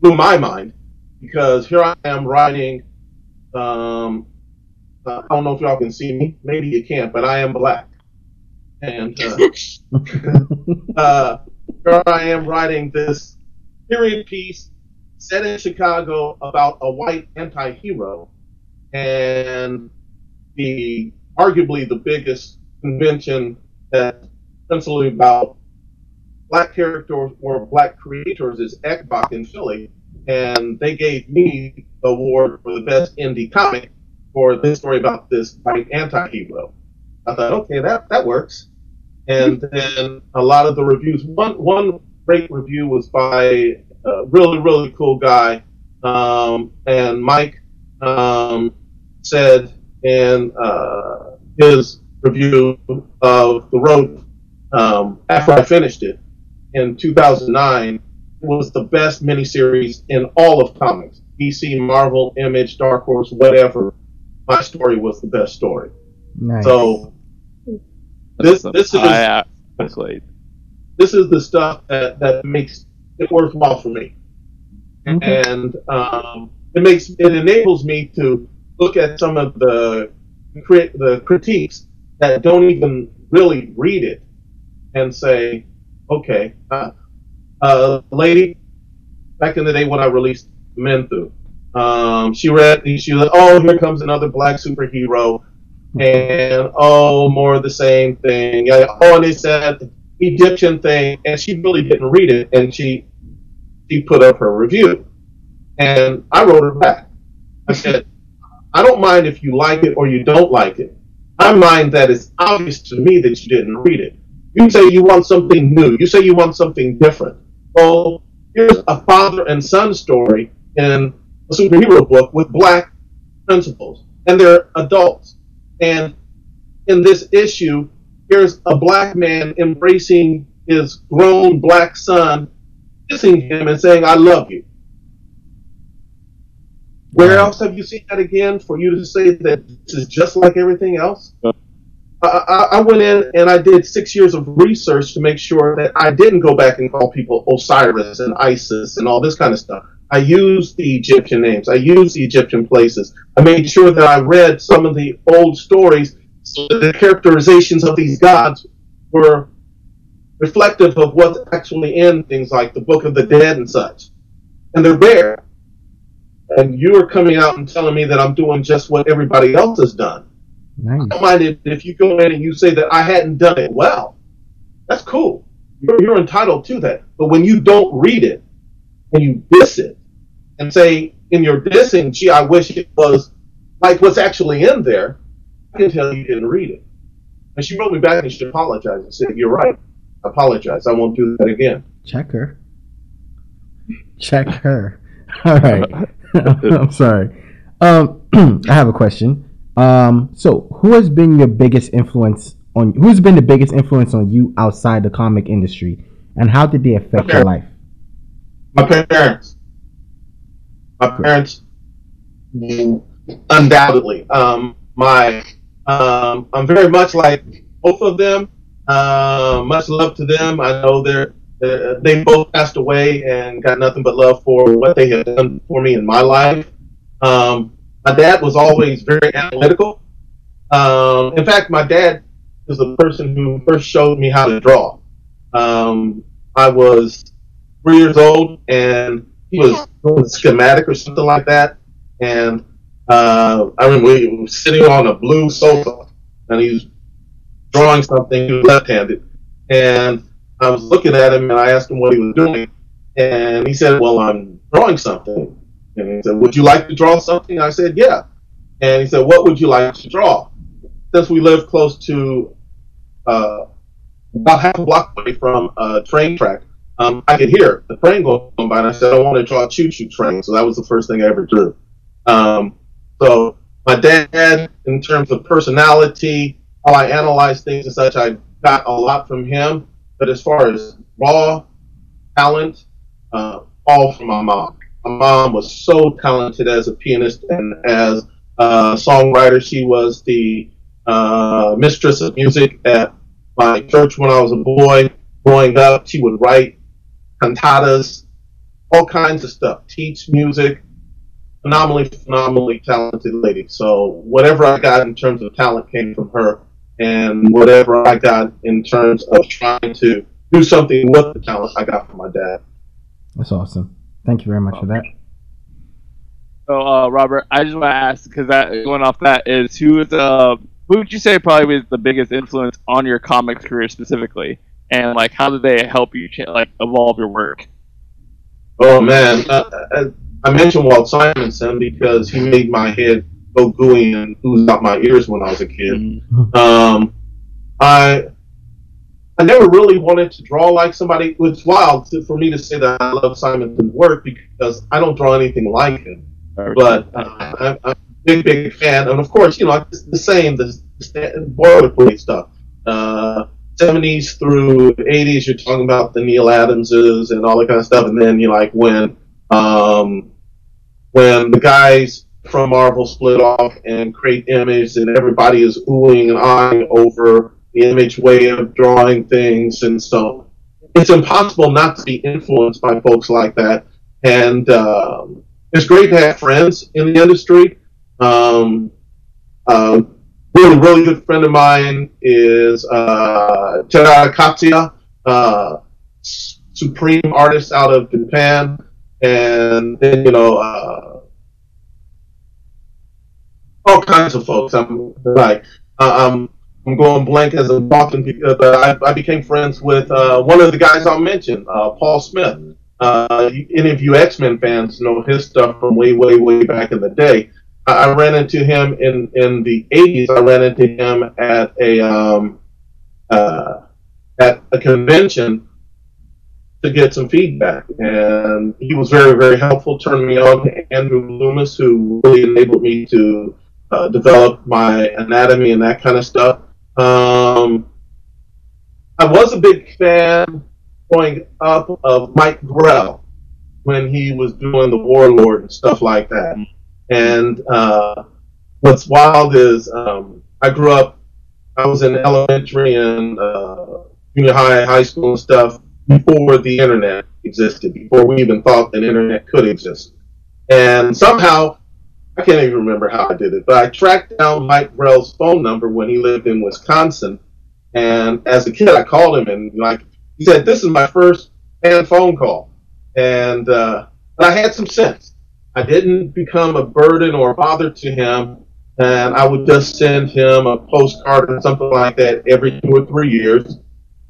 blew my mind because here I am writing. Um, uh, I don't know if y'all can see me. Maybe you can't, but I am black, and uh, *laughs* uh, here I am writing this period piece set in Chicago about a white anti-hero, and the arguably the biggest convention that's principally about black characters or black creators is ECBACC in Philly, and they gave me the award for the best indie comic for this story about this white anti-hero. I thought, okay, that that works. And then a lot of the reviews. One one great review was by a really really cool guy um, and Mike um, said and uh, his review of the Roach um, after I finished it in 2009 was the best miniseries in all of comics. DC, Marvel, Image, Dark Horse, whatever. My story was the best story. Nice. So this this is I, I, this is the stuff that, that makes it worthwhile for me, Okay. and um, it makes it enables me to look at some of the crit, the critiques that don't even really read it and say, okay, uh, uh, lady, back in the day when I released Menthu, um, she read, she was oh, here comes another black superhero, and oh, more of the same thing. Oh, and they said Egyptian thing, and she really didn't read it, and she she put up her review, and I wrote her back. I said, I don't mind if you like it or you don't like it. I mind that it's obvious to me that you didn't read it. You say you want something new. You say you want something different. Well, here's a father and son story in a superhero book with black principals, and they're adults. And in this issue, here's a black man embracing his grown black son, kissing him and saying, I love you. Where else have you seen that again for you to say that this is just like everything else? Uh, I, I, I went in and I did six years of research to make sure that I didn't go back and call people Osiris and Isis and all this kind of stuff. I used the Egyptian names. I used the Egyptian places. I made sure that I read some of the old stories so that the characterizations of these gods were reflective of what's actually in things like the Book of the Dead and such. And they're there. And you are coming out and telling me that I'm doing just what everybody else has done. Nice. I don't mind it if you go in and you say that I hadn't done it well. That's cool. You're, you're entitled to that. But when you don't read it and you diss it and say in your dissing, gee, I wish it was like what's actually in there, I can tell you didn't read it. And she wrote me back and she apologized and said, You're right. I apologize. I won't do that again. Check her. Check her. *laughs* All right. *laughs* I'm sorry. Um, *clears throat* I have a question. Um, so who has been your biggest influence on? Who's been the biggest influence on you outside the comic industry, and how did they affect your life? My parents. My parents, undoubtedly. Um, my, um, I'm very much like both of them. Uh, much love to them. I know they're, uh, they both passed away and got nothing but love for what they had done for me in my life. Um, my dad was always very analytical. Um, in fact, my dad is the person who first showed me how to draw. Um, I was three years old and he was doing schematic or something like that. And uh, I remember he was sitting on a blue sofa and he was drawing something. He was left-handed, and I was looking at him and I asked him what he was doing, and he said, "Well, I'm drawing something." And he said, "Would you like to draw something?" I said, "Yeah." And he said, "What would you like to draw?" Since we live close to uh, about half a block away from a train track, um, I could hear the train going by, and I said, "I want to draw a choo-choo train." So that was the first thing I ever drew. Um, so my dad, in terms of personality, how I analyze things and such, I got a lot from him. But as far as raw talent, uh, all from my mom. My mom was so talented as a pianist and as a songwriter. She was the uh, mistress of music at my church when I was a boy. Growing up, she would write cantatas, all kinds of stuff, teach music. Phenomenally, phenomenally talented lady. So whatever I got in terms of talent came from her, and whatever I got in terms of trying to do something with the talent I got from my dad. That's awesome. Thank you very much for that. So, uh, Robert, I just want to ask because that going off that is who is uh who would you say probably was the biggest influence on your comics career specifically, and like how did they help you cha- like evolve your work? Oh man, uh, uh, I mentioned Walt Simonson because he made my head go gooey and ooze out my ears when I was a kid. Um, I I never really wanted to draw like somebody. It's wild to, for me to say that I love Simonson's work because I don't draw anything like him. But uh, I'm, I'm, a big, big fan, and of course, you know, it's the same, the, the boilerplate stuff. Uh, 70s through 80s, you're talking about the Neil Adamses and all that kind of stuff, and then you know, like when um, when the guys from Marvel split off and create Image, and everybody is oohing and eyeing over the Image way of drawing things, and so it's impossible not to be influenced by folks like that. And um, it's great to have friends in the industry. Um, uh, really, really good friend of mine is uh, Terada Katsuya, uh, supreme artist out of Japan. And then, you know, uh, all kinds of folks. I'm like, uh, I'm, I'm going blank as I'm talking, because I, I became friends with uh, one of the guys I'll mention, uh, Paul Smith. Uh, any of you X Men fans know his stuff from way, way, way back in the day. I ran into him in, in the 80s. I ran into him at a um, uh, at a convention to get some feedback, and he was very very helpful. turned me on to Andrew Loomis, who really enabled me to uh, develop my anatomy and that kind of stuff. Um, I was a big fan growing up of Mike Grell when he was doing the Warlord and stuff like that. And uh, what's wild is um, I grew up, I was in elementary and uh, junior high, high school and stuff before the internet existed, before we even thought the internet could exist. And somehow, I can't even remember how I did it, but I tracked down Mike Grell's phone number when he lived in Wisconsin. And as a kid, I called him and like he said, "This is my first fan phone call," and uh, I had some sense. I didn't become a burden or a bother to him, and I would just send him a postcard or something like that every two or three years,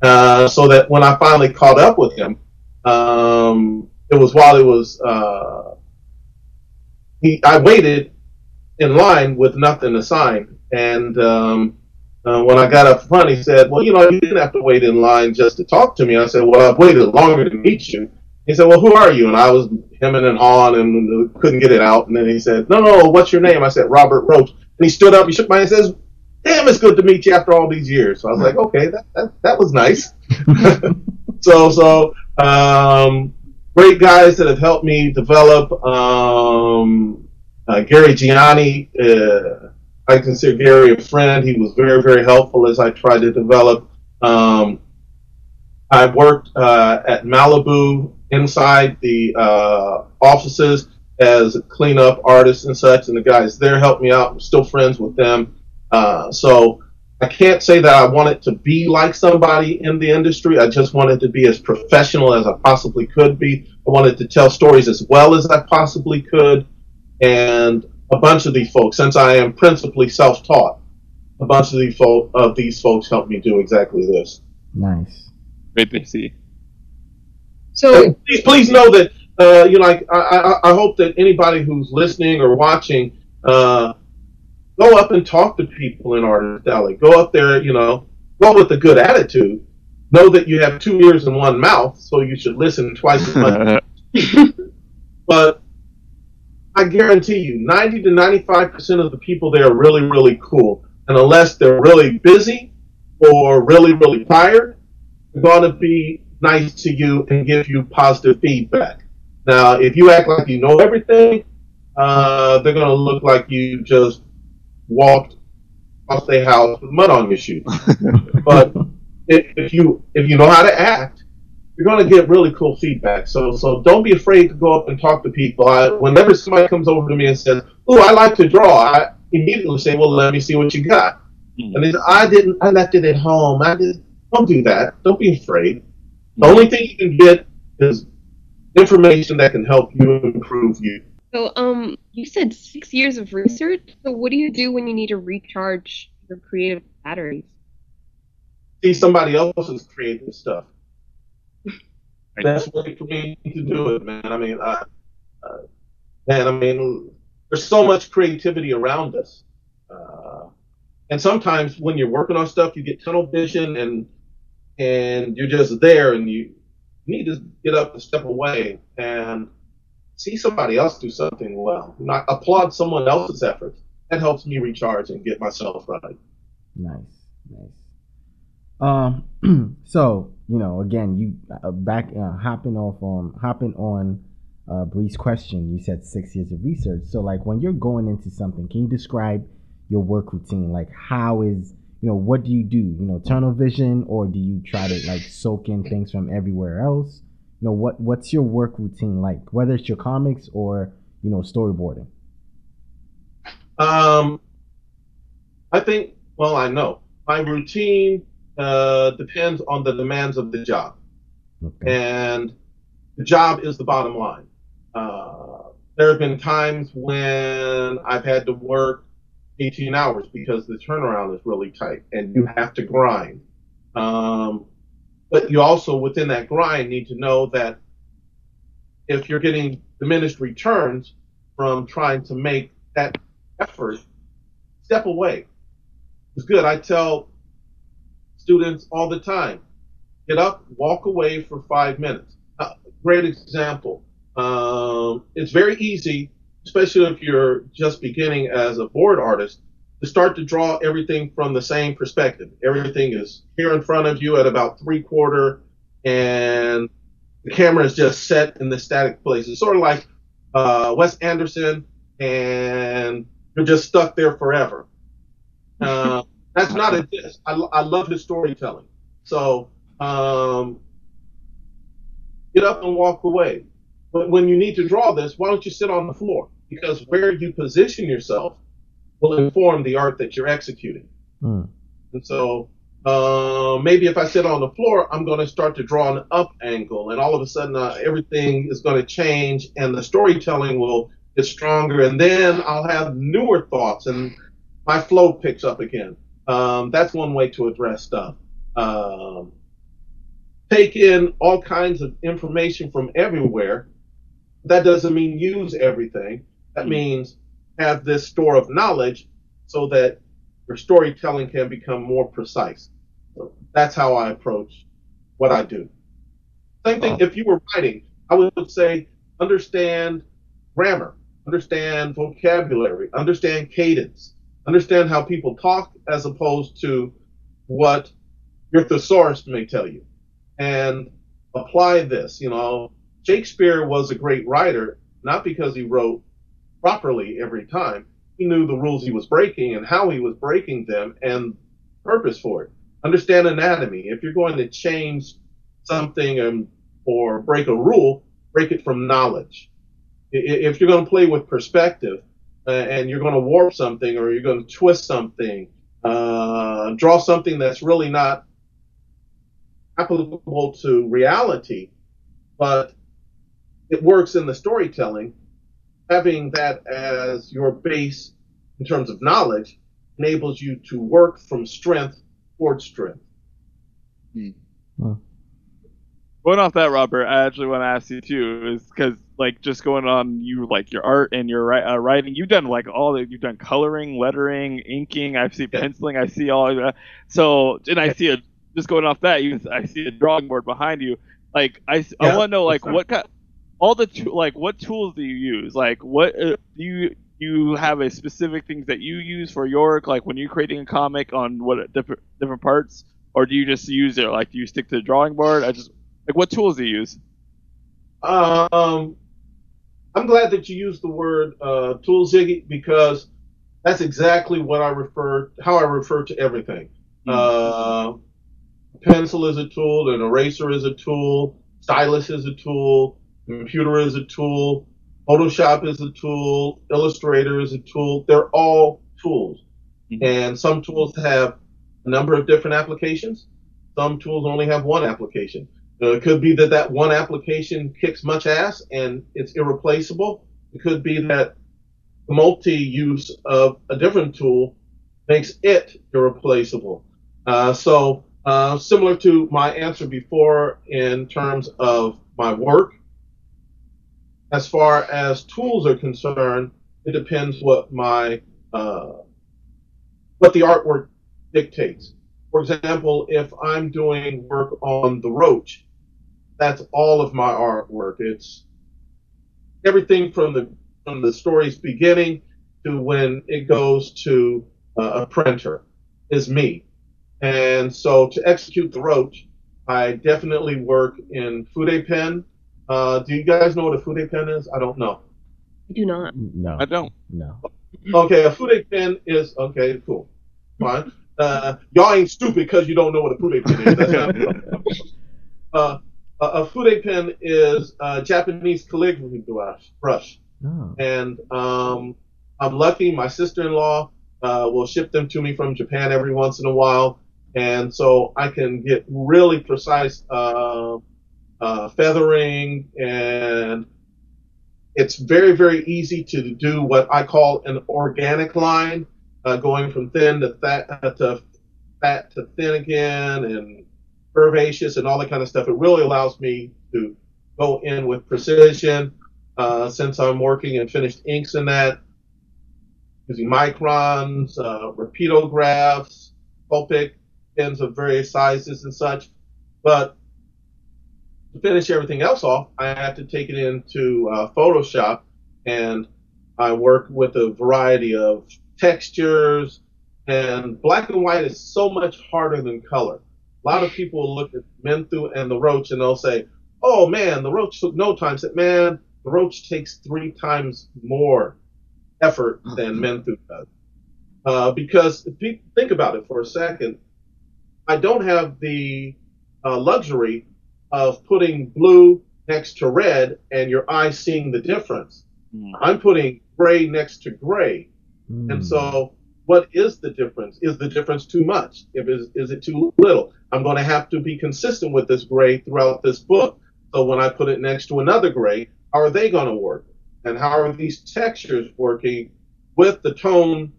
uh, so that when I finally caught up with him, um, it was while it was uh, he. I waited in line with nothing to sign, and um, uh, when I got up front, he said, "Well, you know, you didn't have to wait in line just to talk to me." I said, "Well, I've waited longer to meet you." He said, "Well, who are you?" And I was hemming and hawing and couldn't get it out. And then he said, "No, no, what's your name?" I said, "Robert Roach." And he stood up, he shook my hand, and says, "Damn, it's good to meet you after all these years." So I was like, "Okay, that that, that was nice." *laughs* so so um, great guys that have helped me develop. Um, uh, Gary Gianni, uh, I consider Gary a friend. He was very very helpful as I tried to develop. Um, I worked uh, at Malibu inside the uh, offices as a cleanup artist and such, and the guys there helped me out. I'm still friends with them. Uh, so I can't say that I wanted to be like somebody in the industry. I just wanted to be as professional as I possibly could be. I wanted to tell stories as well as I possibly could. And a bunch of these folks, since I am principally self-taught, a bunch of these, fo- of these folks helped me do exactly this. Nice. Great to see. So please, please know that uh, you know, like I, I, I, hope that anybody who's listening or watching, uh, go up and talk to people in Artist Alley. Go up there, you know, go with a good attitude. Know that you have two ears and one mouth, so you should listen twice as much. *laughs* but I guarantee you, ninety to ninety-five percent of the people there are really, really cool. And unless they're really busy or really, really tired, they're going to be nice to you and give you positive feedback. Now, if you act like you know everything, uh, they're going to look like you just walked off their house with mud on your shoes. *laughs* but if, if you if you know how to act, you're going to get really cool feedback. So so don't be afraid to go up and talk to people. I, whenever somebody comes over to me and says, "Oh, I like to draw," I immediately say, "Well, let me see what you got." Mm-hmm. And they say, "I didn't. I left it at home. I did." Don't do that. Don't be afraid. The only thing you can get is information that can help you improve you. So, um, you said six years of research. So, what do you do when you need to recharge your creative batteries? See somebody else's creative stuff. *laughs* That's way for me to do it, man. I mean, uh, man, I mean, there's so much creativity around us, uh, and sometimes when you're working on stuff, you get tunnel vision and and you're just there and you need to get up and step away and see somebody else do something well. Not applaud someone else's efforts. That helps me recharge and get myself right. Nice, nice. Um, *clears throat* so you know, again, you uh, back uh, hopping off on hopping on uh, Bree's question. You said six years of research. So, like, when you're going into something, can you describe your work routine? Like, how is you know what do you do? You know, tunnel vision, or do you try to like soak in things from everywhere else? You know, what what's your work routine like? Whether it's your comics or you know storyboarding. Um, I think. Well, I know my routine uh, depends on the demands of the job, okay. and the job is the bottom line. Uh, there have been times when I've had to work 18 hours because the turnaround is really tight and you have to grind. Um, but you also, within that grind, need to know that if you're getting diminished returns from trying to make that effort, step away. It's good. I tell students all the time get up, walk away for five minutes. Uh, great example. Um, it's very easy, especially if you're just beginning as a board artist, to start to draw everything from the same perspective. Everything is here in front of you at about three quarter, and the camera is just set in the static place. It's sort of like uh, Wes Anderson, and you're just stuck there forever. *laughs* Uh, that's not a diss. I, I love his storytelling. So um, get up and walk away. But when you need to draw this, why don't you sit on the floor? Because where you position yourself will inform the art that you're executing. Mm. And so uh, maybe if I sit on the floor, I'm going to start to draw an up angle, and all of a sudden uh, everything is going to change, and the storytelling will get stronger, and then I'll have newer thoughts, and my flow picks up again. Um, that's one way to address stuff. Um, take in all kinds of information from everywhere that doesn't mean use everything. That hmm. means have this store of knowledge so that your storytelling can become more precise. So that's how I approach what I do. Same thing if you were writing, I would say understand grammar, understand vocabulary, understand cadence, understand how people talk as opposed to what your thesaurus may tell you, and apply this. You know, Shakespeare was a great writer, not because he wrote properly every time. He knew the rules he was breaking and how he was breaking them and purpose for it. Understand anatomy. If you're going to change something and, or break a rule, break it from knowledge. If you're going to play with perspective uh, and you're going to warp something or you're going to twist something, uh, draw something that's really not applicable to reality, but it works in the storytelling, having that as your base in terms of knowledge enables you to work from strength toward strength. Hmm. Huh. Going off that, Robert, I actually want to ask you too, is because like just going on you like your art and your uh, writing, you've done like all the you've done coloring, lettering, inking. I see penciling. I see all of that. So and I see a just going off that, you I see a drawing board behind you. Like I, yeah, I want to know like what kind all the like what tools do you use? Like what uh, do you you have a specific things that you use for your like when you're creating a comic on what different different parts, or do you just use it like do you stick to the drawing board? I just like what tools do you use? Um, I'm glad that you used the word uh, tool Ziggy because that's exactly what I refer how I refer to everything. Mm-hmm. Uh, pencil is a tool, an eraser is a tool, stylus is a tool, Computer is a tool. Photoshop is a tool. Illustrator is a tool. They're all tools. Mm-hmm. And some tools have a number of different applications. Some tools only have one application. Uh, it could be that that one application kicks much ass and it's irreplaceable. It could be that the multi-use of a different tool makes it irreplaceable. Uh, so uh, similar to my answer before in terms of my work, as far as tools are concerned, it depends what my uh, what the artwork dictates. for example, if I'm doing work on the roach, that's all of my artwork. It's everything from the from the story's beginning to when it goes to uh, a printer is me. And so to execute the roach, I definitely work in Fude pen. Uh, do you guys know what a Fude pen is? I don't know. I do not. No, I don't. no. Okay, a Fude pen is okay, cool, fine. Uh, y'all ain't stupid because you don't know what a Fude pen is. That's not, *laughs* *laughs* uh, a, a Fude pen is a Japanese calligraphy brush. brush. Oh. and um, I'm lucky. My sister-in-law uh, will ship them to me from Japan every once in a while, and so I can get really precise uh, uh, feathering, and it's very very easy to do what I call an organic line, uh, going from thin to fat to fat to thin again, and curvaceous and all that kind of stuff. It really allows me to go in with precision uh, since I'm working in finished inks in that, using microns, uh, rapidographs, Copic pens of various sizes and such. But to finish everything else off, I have to take it into uh, Photoshop and I work with a variety of textures. And black and white is so much harder than color. A lot of people look at Menthu and the Roach and they'll say, oh man, the Roach took no time. I said, man, the Roach takes three times more effort than Menthu does. Uh, because if you think about it for a second, I don't have the uh, luxury of putting blue next to red and your eye seeing the difference. Hmm. I'm putting gray next to gray. Mm. And so, what is the difference? Is the difference too much? If is, is it too little? I'm going to have to be consistent with this gray throughout this book. So when I put it next to another gray, how are they going to work? And how are these textures working with the tone,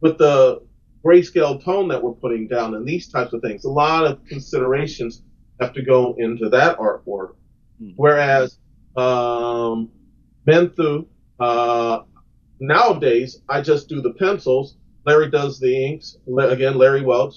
with the grayscale tone that we're putting down, and these types of things? A lot of considerations have to go into that artwork. Hmm. Whereas um, Menthu, uh, nowadays I just do the pencils. Larry does the inks. Again, Larry Welch,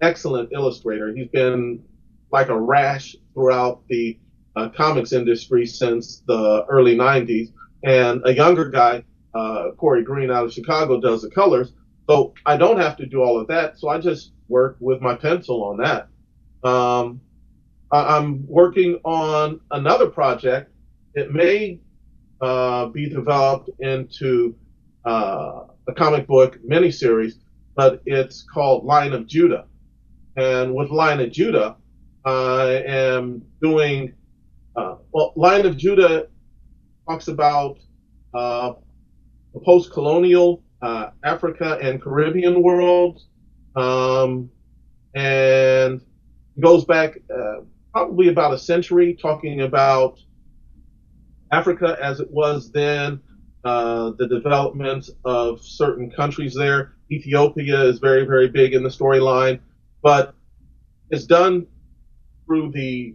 excellent illustrator. He's been like a rash throughout the uh, comics industry since the early 90s. And a younger guy, uh, Corey Green out of Chicago, does the colors. So I don't have to do all of that. So I just work with my pencil on that. Um, I'm working on another project. It may uh, be developed into uh, a comic book miniseries, but it's called Line of Judah. And with Line of Judah, I am doing, uh, well, Line of Judah talks about uh, the post colonial uh, Africa and Caribbean world. Um, and goes back uh, probably about a century, talking about Africa as it was then, uh, the development of certain countries there. Ethiopia is very, very big in the storyline, but it's done through the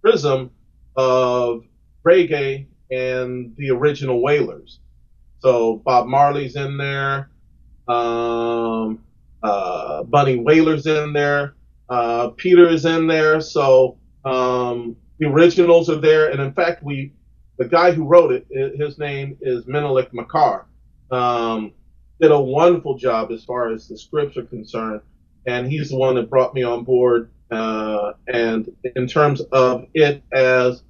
prism of reggae and the original Wailers. So Bob Marley's in there, um, uh, Bunny Wailer's in there, uh, Peter is in there. So um, the originals are there, and in fact, we the guy who wrote it, his name is Menelik Makar, um, did a wonderful job as far as the scripts are concerned, and he's the one that brought me on board. Uh, and in terms of it as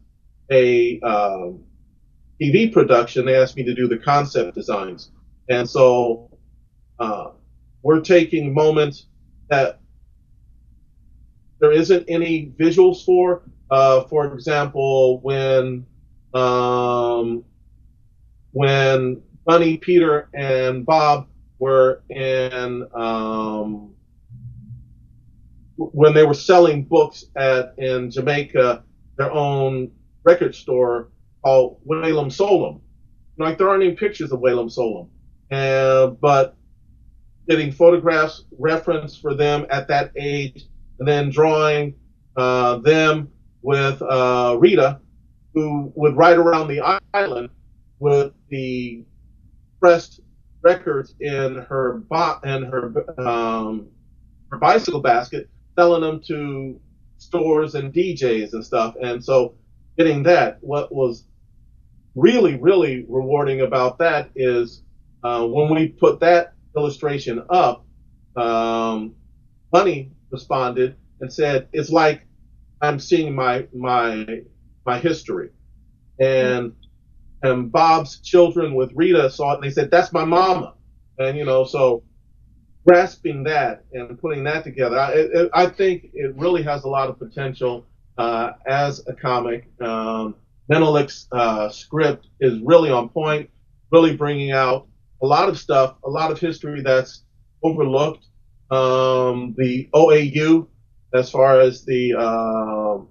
a um, TV production, they asked me to do the concept designs, and so uh, we're taking moments that there isn't any visuals for. Uh, for example, when um, when Bunny, Peter, and Bob were in um, when they were selling books at in Jamaica, their own record store called Wail'N Soul'M. Like there aren't any pictures of Wail'N Soul'M, uh, but getting photographs reference for them at that age, and then drawing uh, them with uh, Rita, who would ride around the island with the pressed records in her bo- and her um, her bicycle basket, selling them to stores and DJs and stuff. And so getting that, what was really, really rewarding about that is uh, when we put that illustration up, um, Bunny responded and said, "It's like I'm seeing my my my history," and and Bob's children with Rita saw it and they said, "That's my mama," and you know so grasping that and putting that together, I, it, I think it really has a lot of potential uh, as a comic. Um, Menelik's uh, script is really on point, really bringing out a lot of stuff, a lot of history that's overlooked. Um, the OAU, as far as the uh,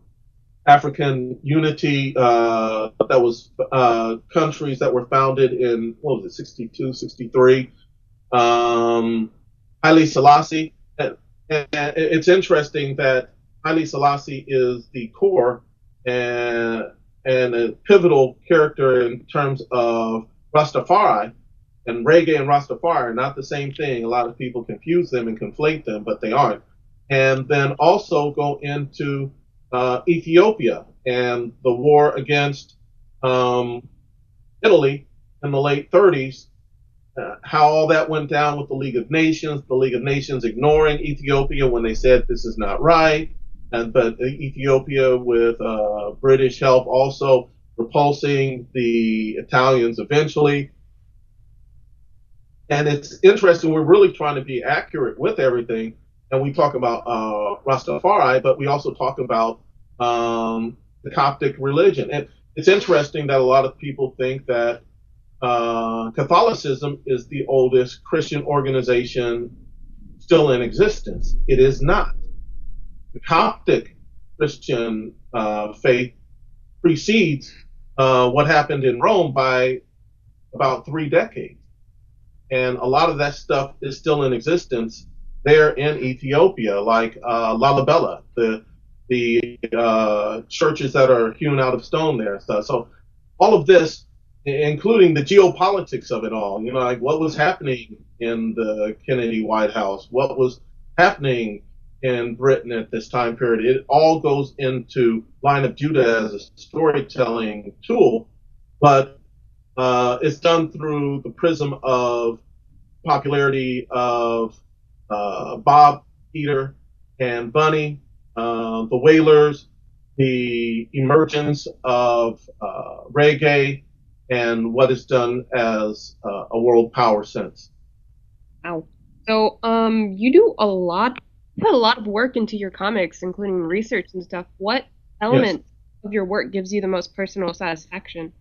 African unity, uh, that was uh, countries that were founded in, what was it, 62, 63. Um, Haile Selassie. And, and it's interesting that Haile Selassie is the core and, and a pivotal character in terms of Rastafari. And reggae and Rastafari are not the same thing. A lot of people confuse them and conflate them, but they aren't. And then also go into uh, Ethiopia and the war against um, Italy in the late 30s uh, how all that went down with the League of Nations, the League of Nations ignoring Ethiopia when they said this is not right, and but Ethiopia with uh, British help also repulsing the Italians eventually. And it's interesting. We're really trying to be accurate with everything, and we talk about uh, Rastafari, but we also talk about um, the Coptic religion. And it's interesting that a lot of people think that uh, Catholicism is the oldest Christian organization still in existence. It is not. The Coptic Christian uh, faith precedes uh, what happened in Rome by about three decades. And a lot of that stuff is still in existence there in Ethiopia, like uh, Lalibela, the the uh, churches that are hewn out of stone there. So all of this including the geopolitics of it all. You know, like what was happening in the Kennedy White House, what was happening in Britain at this time period. It all goes into Line of Judah as a storytelling tool, but uh, it's done through the prism of popularity of uh, Bob, Peter, and Bunny, uh, the Wailers, the emergence of uh, reggae, and what is done as uh, a world power sense. Wow. So, um, you do a lot, put a lot of work into your comics, including research and stuff. What element yes. of your work gives you the most personal satisfaction?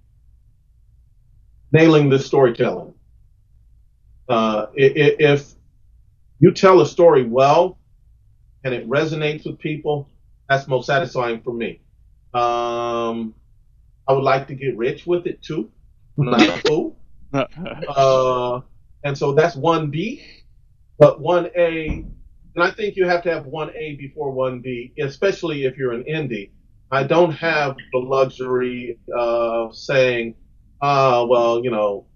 Nailing the storytelling. Uh, if you tell a story well and it resonates with people, that's most satisfying for me. Um, I would like to get rich with it too not a fool. *laughs* uh, and so that's one B, but one A, and I think you have to have one A before one B, especially if you're an indie. I don't have the luxury of saying, uh, well, you know,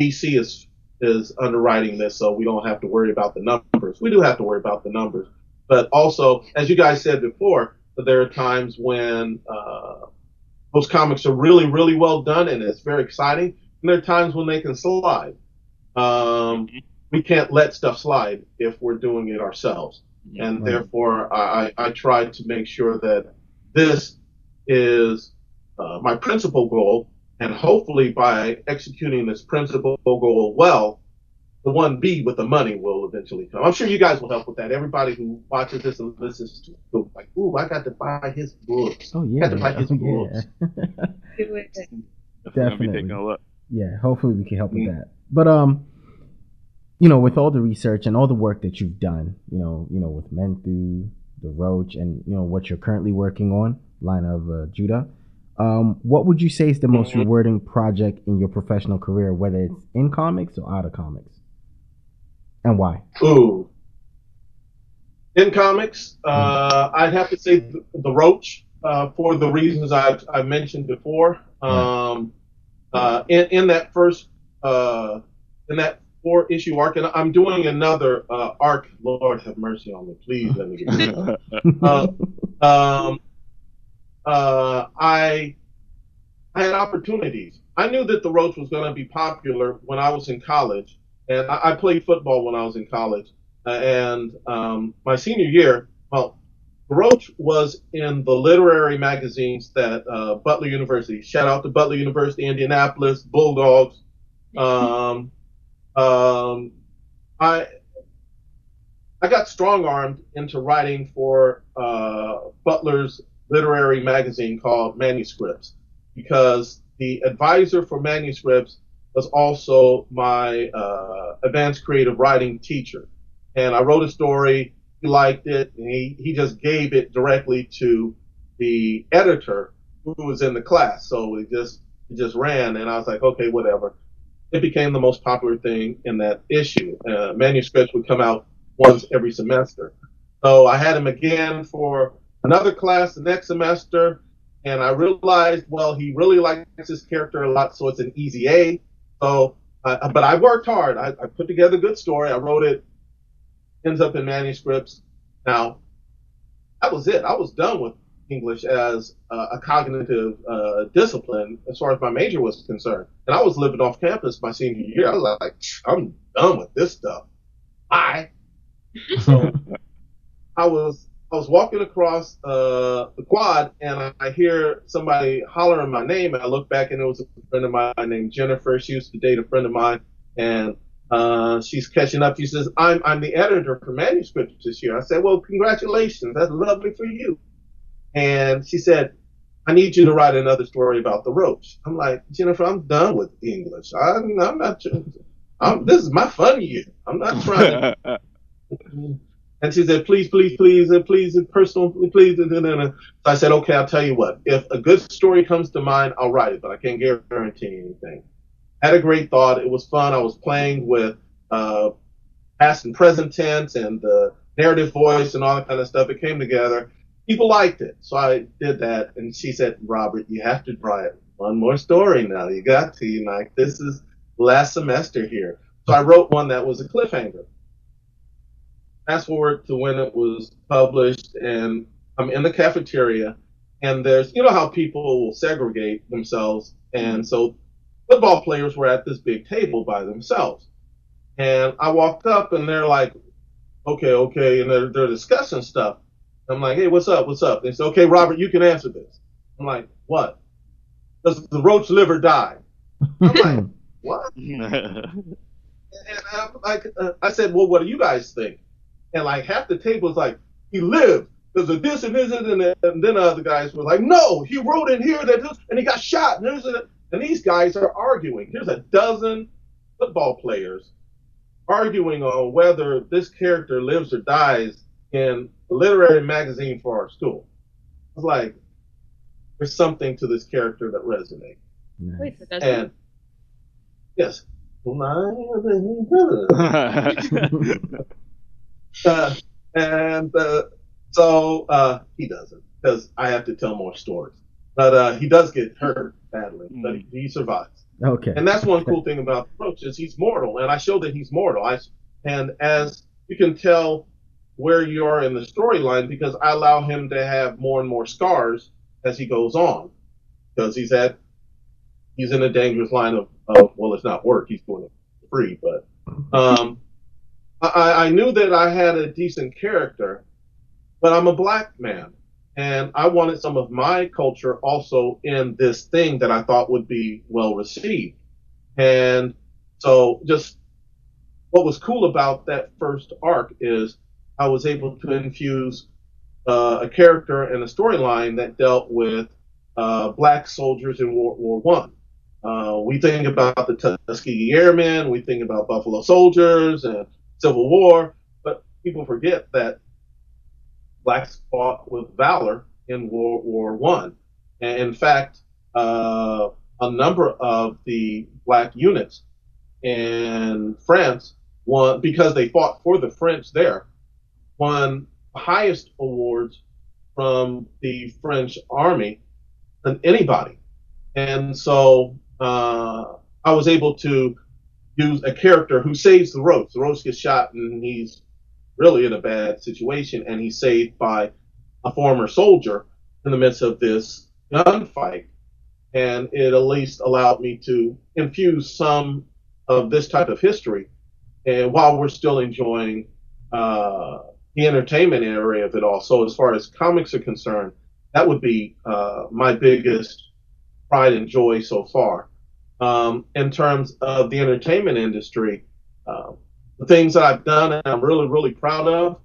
DC is is underwriting this, so we don't have to worry about the numbers. We do have to worry about the numbers, but also, as you guys said before, there are times when uh, those comics are really, really well done, and it's very exciting. And there are times when they can slide. Um, we can't let stuff slide if we're doing it ourselves, and right. therefore, I, I try to make sure that this is uh, my principal goal, and hopefully, by executing this principal goal well, the one B with the money will eventually come. I'm sure you guys will help with that. Everybody who watches this and listens to it, like, ooh, I got to buy his books. Oh yeah, I got to buy his oh, books. *laughs* Definitely. Yeah, hopefully we can help with mm-hmm. that. But um, you know, with all the research and all the work that you've done, you know, you know, with Menthu, the Roach, and you know what you're currently working on, line of uh, Judah. Um, what would you say is the most mm-hmm. rewarding project in your professional career, whether it's in comics or out of comics? and why? Ooh. In comics, uh, I'd have to say the, the Roach uh, for the reasons I've, I've mentioned before. Um, uh, in, in that first, uh, in that four issue arc, and I'm doing another uh, arc. Lord have mercy on me, please let me get *laughs* uh, um, uh, I I had opportunities. I knew that the Roach was going to be popular when I was in college, and I, I played football when I was in college. Uh, and um, my senior year, well, the Roach was in the literary magazines that uh, Butler University. Shout out to Butler University, Indianapolis Bulldogs. *laughs* Um, um, I I got strong armed into writing for uh, Butler's literary magazine called Manuscripts because the advisor for manuscripts was also my uh, advanced creative writing teacher. And I wrote a story, he liked it, and he, he just gave it directly to the editor who was in the class. So it just it just ran, and I was like, okay, whatever. It became the most popular thing in that issue. Uh, manuscripts would come out once every semester. So I had him again for another class the next semester, and I realized, well, he really likes his character a lot, so it's an easy A. So, uh, but I worked hard. I, I, put together a good story. I wrote it. Ends up in manuscripts. Now, that was it. I was done with English as uh, a cognitive uh, discipline as far as my major was concerned. And I was living off campus my senior year. I was like, I'm done with this stuff. I So *laughs* I was I was walking across uh, the quad and I, hear somebody hollering my name and I look back and it was a friend of mine named Jennifer. She used to date a friend of mine and uh, she's catching up. She says, I'm, I'm the editor for manuscripts this year. I said, well, congratulations. That's lovely for you. And she said, I need you to write another story about the roach. I'm like, Jennifer, I'm done with English. I, I'm not, I'm, this is my fun year. I'm not trying to. *laughs* And she said, please, please, please, and please, and personal, please. And, and, and. So I said, okay, I'll tell you what. If a good story comes to mind, I'll write it, but I can't guarantee anything. Had a great thought. It was fun. I was playing with uh, past and present tense and the narrative voice and all that kind of stuff. It came together. People liked it. So I did that. And she said, Robert, you have to write one more story now. You got to. You like, this is last semester here. So I wrote one that was a cliffhanger fast forward to when it was published, and I'm in the cafeteria, and there's, you know, how people will segregate themselves. And so football players were at this big table by themselves. And I walked up, and they're like, okay, okay. And they're, they're discussing stuff. I'm like, hey, what's up? What's up? They say, okay, Robert, you can answer this. I'm like, what? Does the roach liver die? I'm like, *laughs* what? *laughs* and I'm like, uh, I said, well, what do you guys think? And like half the table was like, he lived. There's a this and this and, that. and then other guys were like, no, he wrote in here that this, and he got shot. And, there's a, and these guys are arguing. Here's a dozen football players arguing on whether this character lives or dies in a literary magazine for our school. It's like there's something to this character that resonates. Nice. Wait, so and yes. *laughs* *laughs* Uh, and uh, so uh, he doesn't because I have to tell more stories. But uh, he does get hurt badly, mm. but he, he, survives. Okay. And that's one cool thing about Roach is he's mortal, and I show that he's mortal. I, and as you can tell where you are in the storyline because I allow him to have more and more scars as he goes on because he's at he's in a dangerous line of, of well, it's not work. He's doing it free, but um, I, I knew that I had a decent character, but I'm a black man. And I wanted some of my culture also in this thing that I thought would be well received. And so just what was cool about that first arc is I was able to infuse uh, a character and a storyline that dealt with uh, black soldiers in World War One. Uh, we think about the Tuskegee Airmen, we think about Buffalo Soldiers, and Civil War, but people forget that blacks fought with valor in World War One. And in fact, uh, a number of the black units in France won because they fought for the French there, won the highest awards from the French army than anybody. And so uh, I was able to use a character who saves the Rose. The Rose gets shot and he's really in a bad situation, and he's saved by a former soldier in the midst of this gunfight. And it at least allowed me to infuse some of this type of history, and while we're still enjoying uh, the entertainment area of it all. So as far as comics are concerned, that would be uh, my biggest pride and joy so far. Um, in terms of the entertainment industry, uh, the things that I've done and I'm really, really proud of.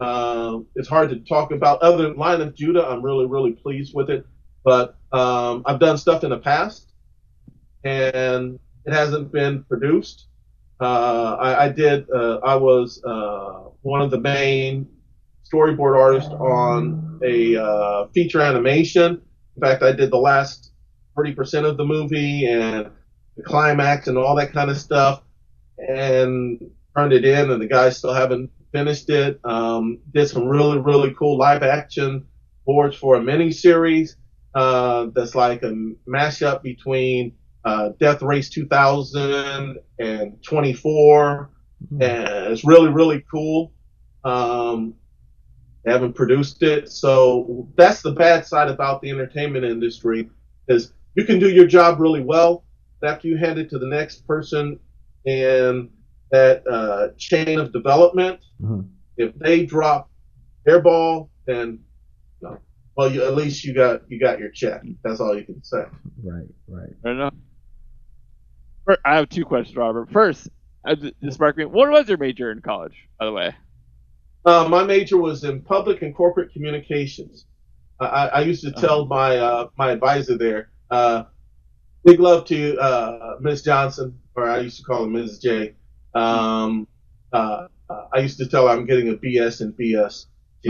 Uh, it's hard to talk about other than Lion of Judah. I'm really, really pleased with it. But um, I've done stuff in the past and it hasn't been produced. Uh, I, I, did, uh, I was uh, one of the main storyboard artists on a uh, feature animation. In fact, I did the last 30% of the movie and the climax and all that kind of stuff. And turned it in, and the guys still haven't finished it. Um, did some really, really cool live action boards for a mini series uh, that's like a mashup between uh, Death Race 2000 and 24. Mm-hmm. And it's really, really cool. Um, they haven't produced it. So that's the bad side about the entertainment industry is you can do your job really well. After you hand it to the next person and that uh, chain of development. Mm-hmm. If they drop their ball, then you know, well, you, at least you got you got your check. That's all you can say. Right, right. I know. I have two questions, Robert. First, this sparked me. What was your major in college, by the way? Uh, my major was in public and corporate communications. I, I used to tell uh-huh. my uh, my advisor there, uh, big love to uh, Miss Johnson, or I used to call her Ms. J. Um, uh, I used to tell her I'm getting a BS in BS. *laughs*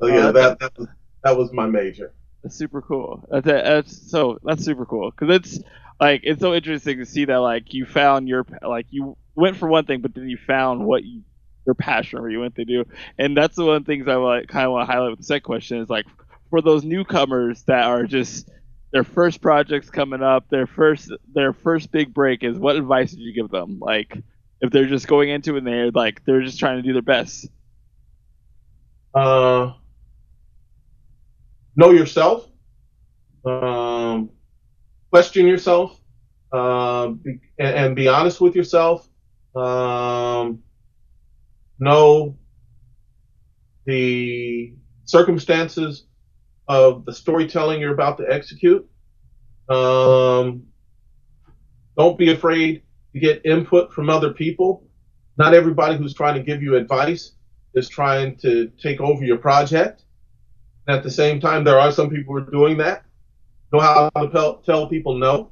so yeah, uh, that that was, that was my major. That's super cool. That's, that's so that's super cool because it's like it's so interesting to see that like you found your like you went for one thing, but then you found what you, your passion or you went to do, and that's the one things I like kind of want to highlight with the second question is like for those newcomers that are just their first project's coming up, their first their first big break is what advice did you give them? Like if they're just going into it and they're like they're just trying to do their best. Uh know yourself. Um question yourself. Uh, be, and, and, be honest with yourself. Um, know the circumstances of the storytelling you're about to execute. Um, don't be afraid to get input from other people. Not everybody who's trying to give you advice is trying to take over your project. At the same time, there are some people who are doing that. Know how to tell people no.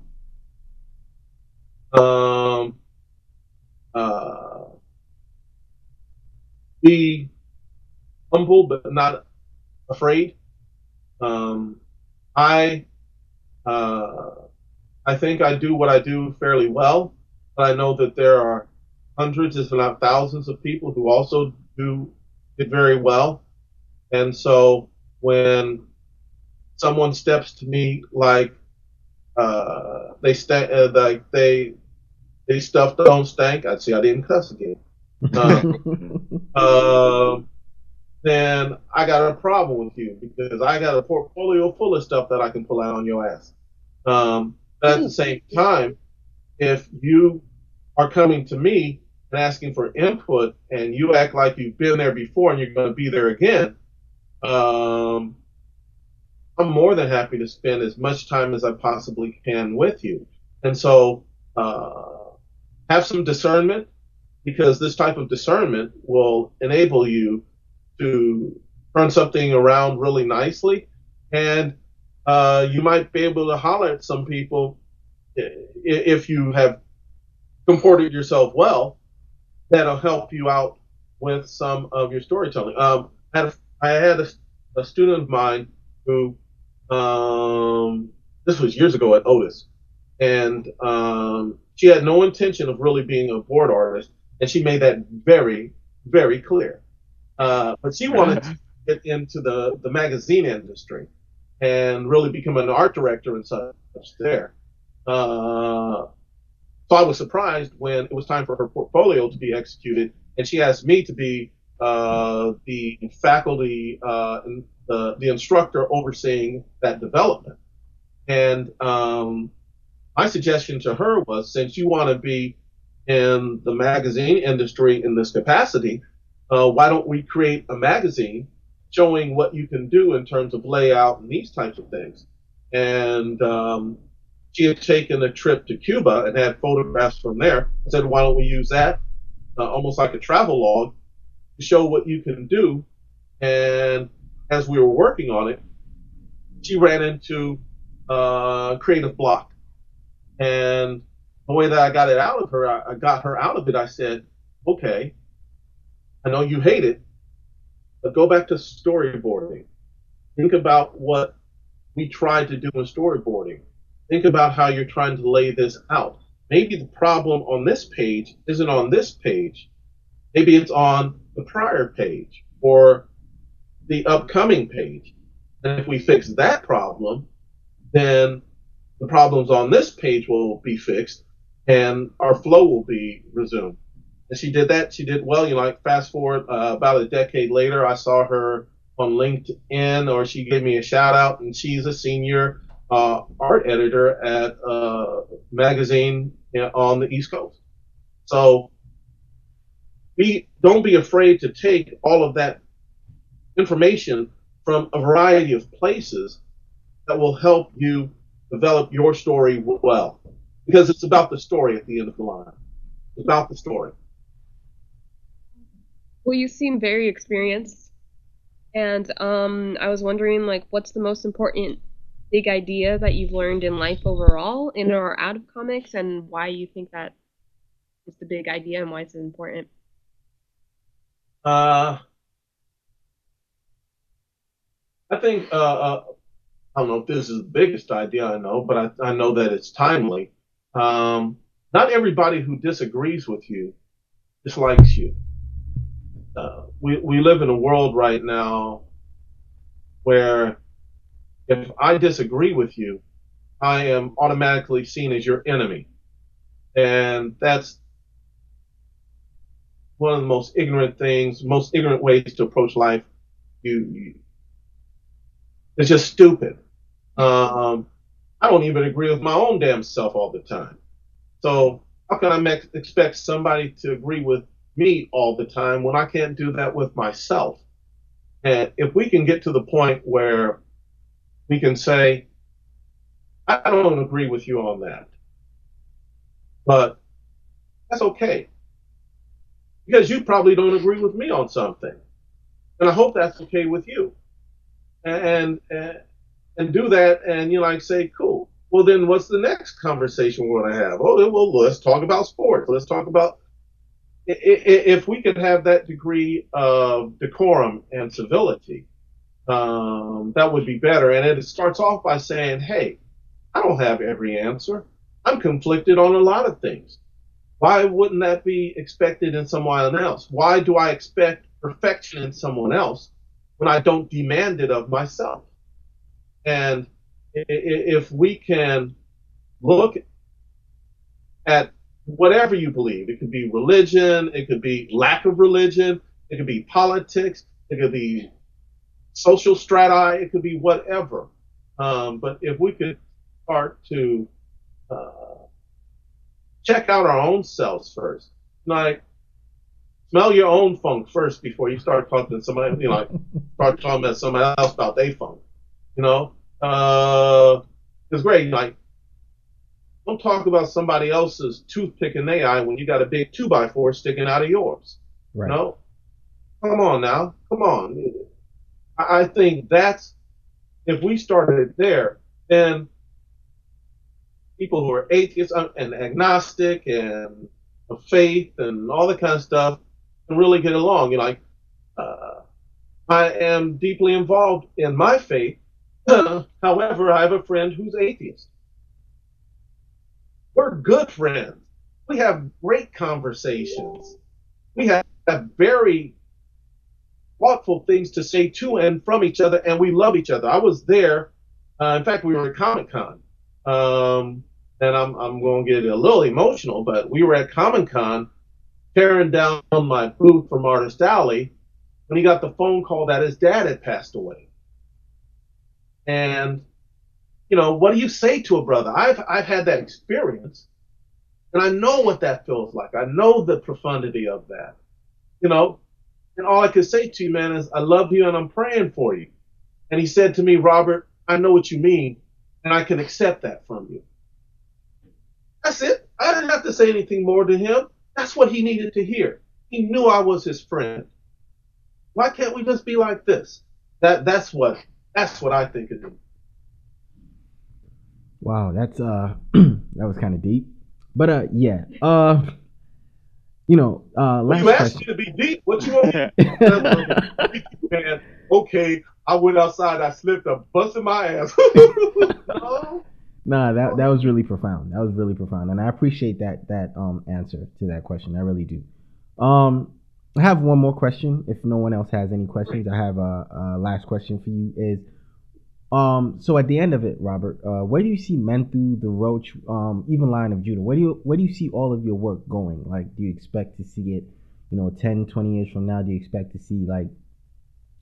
Um, uh, be humble but not afraid. Um, I uh, I think I do what I do fairly well, but I know that there are hundreds, if not thousands, of people who also do it very well. And so when someone steps to me like uh, they st- uh, like they they stuff don't stank, I'd say I didn't cuss again. *laughs* Uh, then I got a problem with you because I got a portfolio full of stuff that I can pull out on your ass. Um, at the same time, if you are coming to me and asking for input and you act like you've been there before and you're going to be there again, um, I'm more than happy to spend as much time as I possibly can with you. And so, uh, have some discernment because this type of discernment will enable you to turn something around really nicely. And uh, you might be able to holler at some people if you have comported yourself well. That'll help you out with some of your storytelling. Um, I had a, I had a, a student of mine who um, this was years ago at Otis, and um, she had no intention of really being a board artist, and she made that very, very clear. Uh, but she wanted to get into the, the magazine industry and really become an art director and such there. Uh, so I was surprised when it was time for her portfolio to be executed, and she asked me to be uh, the faculty, uh, the, the instructor overseeing that development. And um, my suggestion to her was since you want to be in the magazine industry in this capacity, uh, why don't we create a magazine showing what you can do in terms of layout and these types of things? And um, she had taken a trip to Cuba and had photographs from there. I said, why don't we use that, uh, almost like a travel log, to show what you can do? And as we were working on it, she ran into uh, creative block. And the way that I got it out of her, I, I got her out of it. I said, okay, I know you hate it, but go back to storyboarding. Think about what we tried to do in storyboarding. Think about how you're trying to lay this out. Maybe the problem on this page isn't on this page. Maybe it's on the prior page or the upcoming page. And if we fix that problem, then the problems on this page will be fixed and our flow will be resumed. And she did that. She did well. You know, like fast forward uh, about a decade later, I saw her on LinkedIn or she gave me a shout out and she's a senior uh, art editor at a uh, magazine on the East Coast. So be, don't be afraid to take all of that information from a variety of places that will help you develop your story well. Because it's about the story at the end of the line. It's about the story. Well, you seem very experienced, and um, I was wondering, like, what's the most important big idea that you've learned in life overall, in or out of comics, and why you think that is the big idea and why it's important? Uh, I think uh, uh, I don't know if this is the biggest idea I know, but I, I know that it's timely. Um, not everybody who disagrees with you dislikes you. Uh, we we live in a world right now where if I disagree with you, I am automatically seen as your enemy, and that's one of the most ignorant things, most ignorant ways to approach life. You, you it's just stupid. Um, I don't even agree with my own damn self all the time. So how can I expect somebody to agree with me all the time when I can't do that with myself? And if we can get to the point where we can say, I don't agree with you on that, but that's okay. Because you probably don't agree with me on something. And I hope that's okay with you. And, and and do that and you know, like say, cool. Well, then what's the next conversation we're going to have? Oh, well, let's talk about sports. Let's talk about if we could have that degree of decorum and civility, um, that would be better. And it starts off by saying, hey, I don't have every answer. I'm conflicted on a lot of things. Why wouldn't that be expected in someone else? Why do I expect perfection in someone else when I don't demand it of myself? And if we can look at whatever you believe, it could be religion, it could be lack of religion, it could be politics, it could be social strata, it could be whatever. Um, but if we could start to uh, check out our own selves first, like smell your own funk first before you start talking to somebody, you know, *laughs* start talking about somebody else about their funk. You know, uh, it's great. Like, don't talk about somebody else's toothpick in their eye when you got a big two by four sticking out of yours. Right. Know, come on now, come on. I think that's if we started there, then people who are atheists and agnostic and of faith and all that kind of stuff can really get along. You know, like uh, I am deeply involved in my faith, *laughs* However, I have a friend who's atheist. We're good friends. We have great conversations. We have, very thoughtful things to say to and from each other, and we love each other. I was there. Uh, in fact, we were at Comic Con. Um, and I'm I'm going to get a little emotional, but we were at Comic Con tearing down my booth from Artist Alley when he got the phone call that his dad had passed away. And you know, what do you say to a brother? I've I've had that experience, and I know what that feels like. I know the profundity of that. You know, and all I could say to you, man, is I love you and I'm praying for you. And he said to me, Robert, I know what you mean, and I can accept that from you. That's it. I didn't have to say anything more to him. That's what he needed to hear. He knew I was his friend. Why can't we just be like this? That that's what that's what I think of is. Wow, that's uh *clears throat* that was kind of deep. But uh yeah. Uh you know, uh last you asked question. you to be deep. What you want? *laughs* Man, okay, I went outside, I slipped, I busted my ass. no. *laughs* Nah, that that was really profound. That was really profound, and I appreciate that that um answer to that question. I really do. Um, I have one more question. If no one else has any questions, I have a, a last question for you. Is um so at the end of it, Robert, uh, where do you see Menthu, the Roach, um, even Lion of Judah? Where do you where do you see all of your work going? Like, do you expect to see it, you know, 10, 20 years from now? Do you expect to see like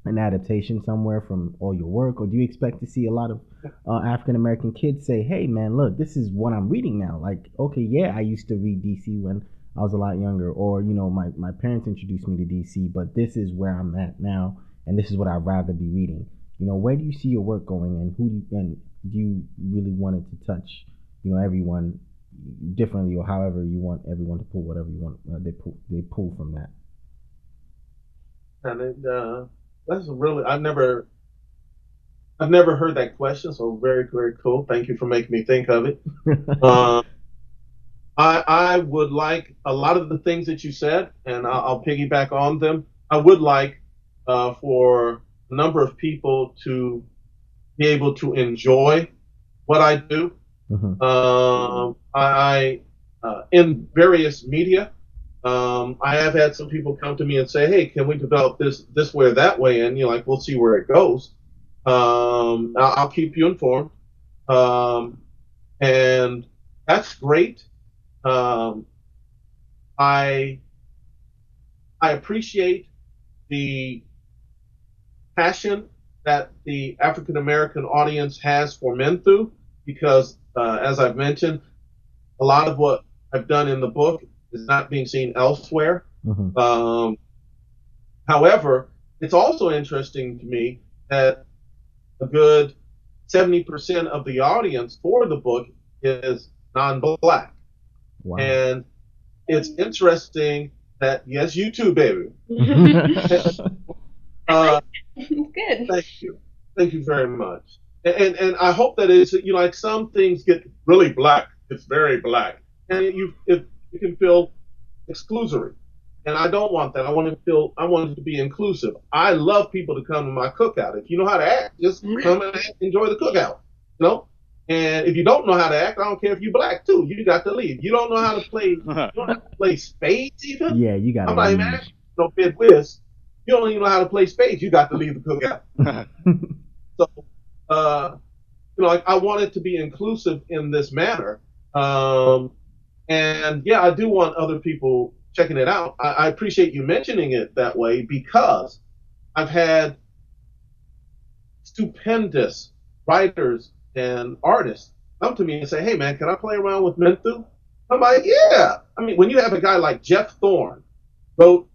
an adaptation somewhere from all your work, or do you expect to see a lot of uh, African American kids say, "Hey, man, look, this is what I'm reading now." Like, okay, yeah, I used to read DC when I was a lot younger, or you know, my my parents introduced me to DC, but this is where I'm at now, and this is what I'd rather be reading. You know, where do you see your work going, and who do you, and do you really want it to touch, you know, everyone differently, or however you want everyone to pull whatever you want uh, they pull they pull from that. And it, uh that's really I've never I've never heard that question, so very very cool. Thank you for making me think of it. uh, *laughs* I I would like a lot of the things that you said, and I'll, I'll piggyback on them. I would like uh, for number of people to be able to enjoy what I do. Mm-hmm. Um, I uh, in various media. Um, I have had some people come to me and say, "Hey, can we develop this this way or that way?" And you're like, "We'll see where it goes." Um, I'll keep you informed, um, and that's great. Um, I I appreciate the passion that the African American audience has for Menthu because, uh, as I've mentioned, a lot of what I've done in the book is not being seen elsewhere. Mm-hmm. Um, however, it's also interesting to me that a good 70% of the audience for the book is non-black. Wow. And it's interesting that, yes, you too, baby. *laughs* *laughs* uh, *laughs* Good. Thank you. Thank you very much. And, and, and I hope that it's, you know, like some things get really black. It's very black. And you, if you can feel exclusory. And I don't want that. I want to feel, I want it to be inclusive. I love people to come to my cookout. If you know how to act, just mm-hmm. come and enjoy the cookout. You know? And if you don't know how to act, I don't care if you're black too. You got to leave. You don't know how to play. You don't have to play spades even. *laughs* Yeah, you got. To I'm not even no bid whist. You don't even know how to play spades. You got to leave the cookout. *laughs* so, uh, you know, like I want it to be inclusive in this manner. Um, and yeah, I do want other people checking it out. I, I appreciate you mentioning it that way because I've had stupendous writers and artists come to me and say, "Hey, man, can I play around with Menthu?" I'm like, "Yeah." I mean, when you have a guy like Jeff Thorne, wrote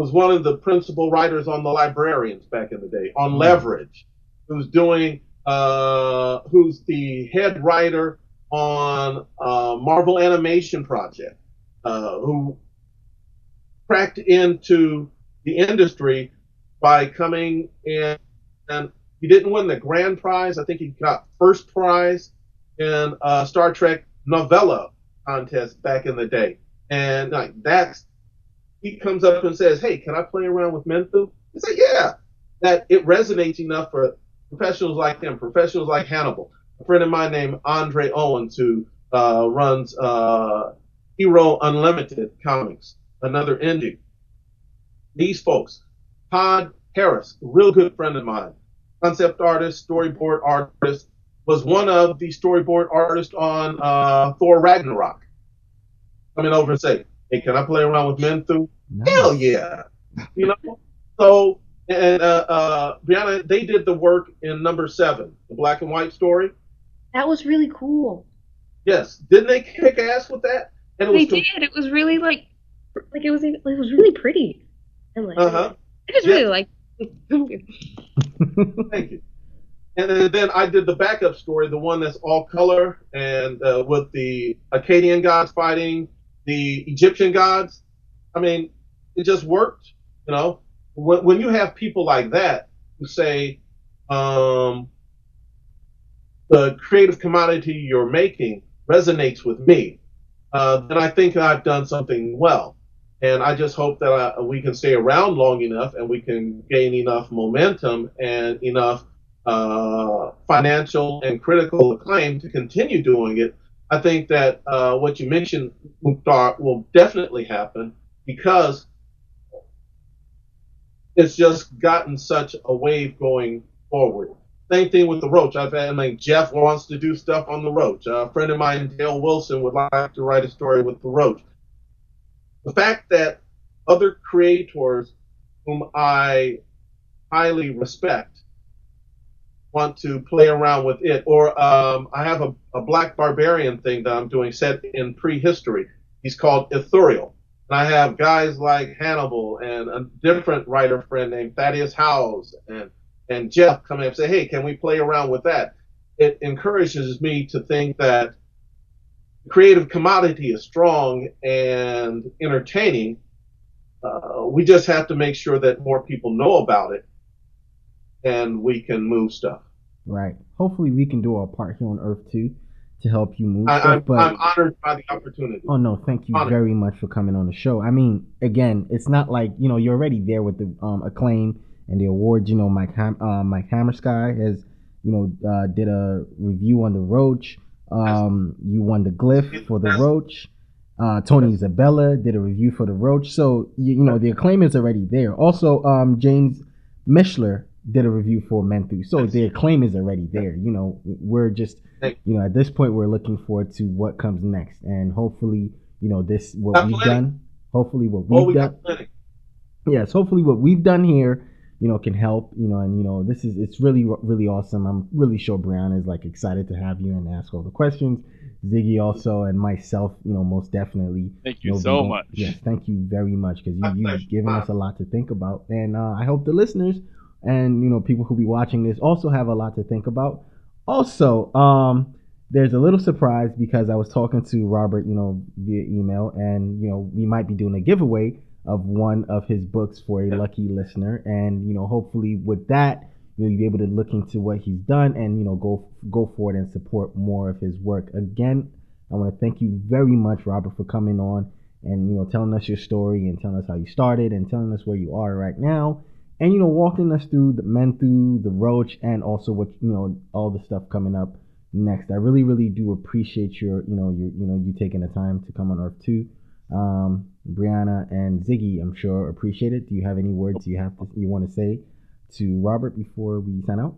was one of the principal writers on the Librarians back in the day on mm-hmm. Leverage, who's doing, uh, who's the head writer on uh, Marvel Animation Project, uh, who cracked into the industry by coming in and he didn't win the grand prize. I think he got first prize in uh, Star Trek novella contest back in the day. And like that's he comes up and says, "Hey, can I play around with Menthu?" I say, "Yeah." That it resonates enough for professionals like him, professionals like Hannibal. A friend of mine named Andre Owens who uh, runs uh, Hero Unlimited Comics another indie. These folks, Todd Harris, a real good friend of mine, concept artist, storyboard artist, was one of the storyboard artists on uh, Thor Ragnarok. Coming over and say, "Hey, can I play around with Menthu?" Nice. Hell yeah! You know. So and uh, uh, Brianna, they did the work in number seven, the black and white story. That was really cool. Yes, didn't they kick ass with that? And it they was did. It was really like, like it was it was really pretty. And like, uh-huh. I just yeah. really like. *laughs* Thank you. And then I did the backup story, the one that's all color and uh, with the Akkadian gods fighting the Egyptian gods. I mean, it just worked. You know, when, when you have people like that who say, um, the creative commodity you're making resonates with me, uh, then I think I've done something well. And I just hope that I, we can stay around long enough and we can gain enough momentum and enough uh, financial and critical acclaim to continue doing it. I think that uh, what you mentioned, Mukhtar, will definitely happen because it's just gotten such a wave going forward. Same thing with the Roach. I've had like Jeff wants to do stuff on the Roach. a friend of mine, Dale Wilson, would like to write a story with the Roach. The fact that other creators whom I highly respect want to play around with it, or um, I have a, a black barbarian thing that I'm doing set in prehistory. He's called Ithuriel. And I have guys like Hannibal and a different writer friend named Thaddeus Howze and and Jeff come in and say, hey, can we play around with that? It encourages me to think that creative commodity is strong and entertaining. Uh, we just have to make sure that more people know about it and we can move stuff. Right. Hopefully, we can do our part here on Earth 2 to help you move I, stuff. I'm, but I'm honored by the opportunity. Oh no, thank you honored. very much for coming on the show. I mean, again, it's not like you know you're already there with the um, acclaim and the awards. You know, Mike Ham- uh, Mike Hamersky has you know uh, did a review on the Roach. Um, you won the Glyph for the Roach. Uh, Tony Isabella did a review for the Roach. So you, you know the acclaim is already there. Also, um, James Michener did a review for Menthu. So the acclaim is already there. You know, we're just you know at this point we're looking forward to what comes next, and hopefully you know this what we've done. Hopefully what we've we done. Yes, hopefully what we've done here you know, can help, you know, and you know, this is it's really really awesome. I'm really sure Brianna is like excited to have you and ask all the questions. Ziggy also and myself, you know, most definitely. Thank you, you know, so much. Yes, thank you very much because you, you've given us a lot to think about, and uh, I hope the listeners and you know people who be watching this also have a lot to think about. Also, um, there's a little surprise because I was talking to Robert, you know, via email, and you know, we might be doing a giveaway of one of his books for a lucky listener. And you know, hopefully with that, you'll be able to look into what he's done and you know go go forward and support more of his work. Again, I want to thank you very much, Robert, for coming on and you know telling us your story and telling us how you started and telling us where you are right now. And you know, walking us through the Menthu, the Roach, and also what you know, all the stuff coming up next. I really, really do appreciate your, you know, your, you know, you taking the time to come on Earth 2. Um, Brianna and Ziggy, I'm sure appreciate it. Do you have any words you have to, you want to say to Robert before we sign out?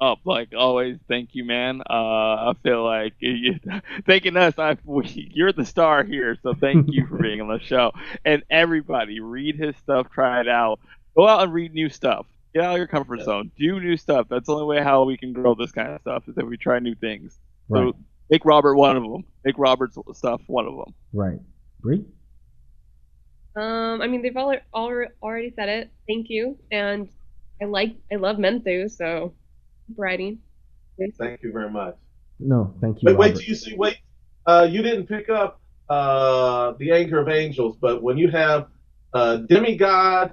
Oh, like always, thank you, man. Uh, I feel like you, thanking us. I, we, you're the star here, so thank you for being on the show. And everybody, read his stuff, try it out. Go out and read new stuff. Get out of your comfort yeah. zone. Do new stuff. That's the only way how we can grow this kind of stuff is if we try new things. Right. So make Robert one of them. Make Robert's stuff one of them. Right. Bree? Um, I mean, they've all, all already said it. Thank you, and I like, I love Menthu, so writing. Thank you very much. No, thank you. Wait, wait till you see. Wait, uh, you didn't pick up uh, the anger of angels, but when you have a demigod,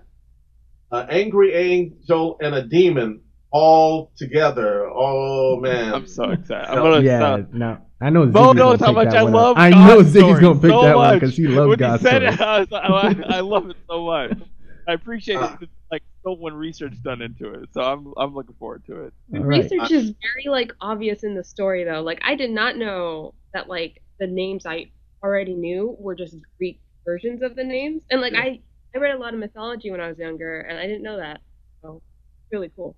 an angry angel, and a demon all together, oh man! I'm so excited. I'm gonna yeah, no. I know. Bo knows how much I love. I know Ziggy's gonna pick so that much. one because he loves when God he said it, I, was, I, I, love it so much. I appreciate uh, it. Like so much research done into it, so I'm I'm looking forward to it. The right. research is very like obvious in the story though. Like I did not know that like the names I already knew were just Greek versions of the names, and like yeah. I I read a lot of mythology when I was younger, and I didn't know that. So really cool.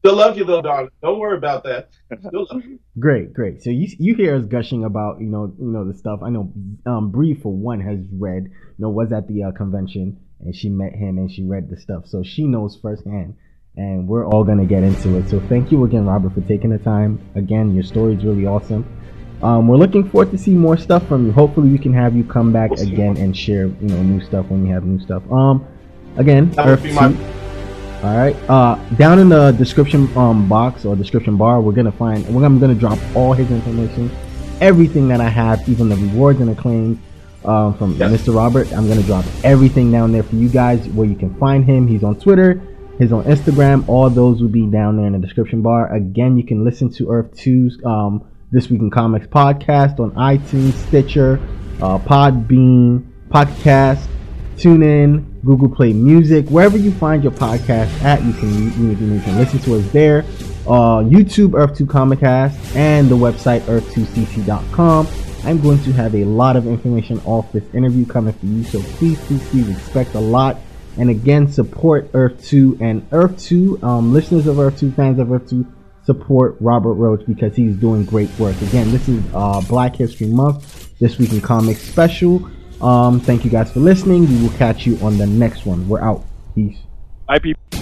Still love you though, darling. Don't worry about that. Still love you. *laughs* Great, great. So you you hear us gushing about you know you know the stuff. I know um Bree for one has read you know was at the uh, convention and she met him and she read the stuff, so she knows firsthand. And we're all gonna get into it. So thank you again, Robert, for taking the time. Again, your story is really awesome. Um, we're looking forward to see more stuff from you. Hopefully, we can have you come back We'll again and share you know new stuff when we have new stuff. Um, again, That Earth my- Two- all right. Uh, down in the description um box or description bar, we're gonna find. We're I'm gonna drop all his information, everything that I have, even the rewards and acclaims um, from Yes. Mr. Robert. I'm gonna drop everything down there for you guys where you can find him. He's on Twitter. He's on Instagram. All those will be down there in the description bar. Again, you can listen to Earth 2's um, This Week in Comics podcast on iTunes, Stitcher, uh, Podbean, Podcast, TuneIn, Google Play Music, wherever you find your podcast at, you can you, you- you can listen to us there. Uh, YouTube Earth 2 Comic Cast and the website earth2cc.com. I'm going to have a lot of information off this interview coming for you, so please, please, please expect a lot. And again, support Earth 2 and Earth 2, um, listeners of Earth 2, fans of Earth 2, support Robert Roach because he's doing great work. Again, this is uh, Black History Month, This Week in Comics special. Um, thank you guys for listening. We will catch you on the next one. We're out. Peace. Bye, people.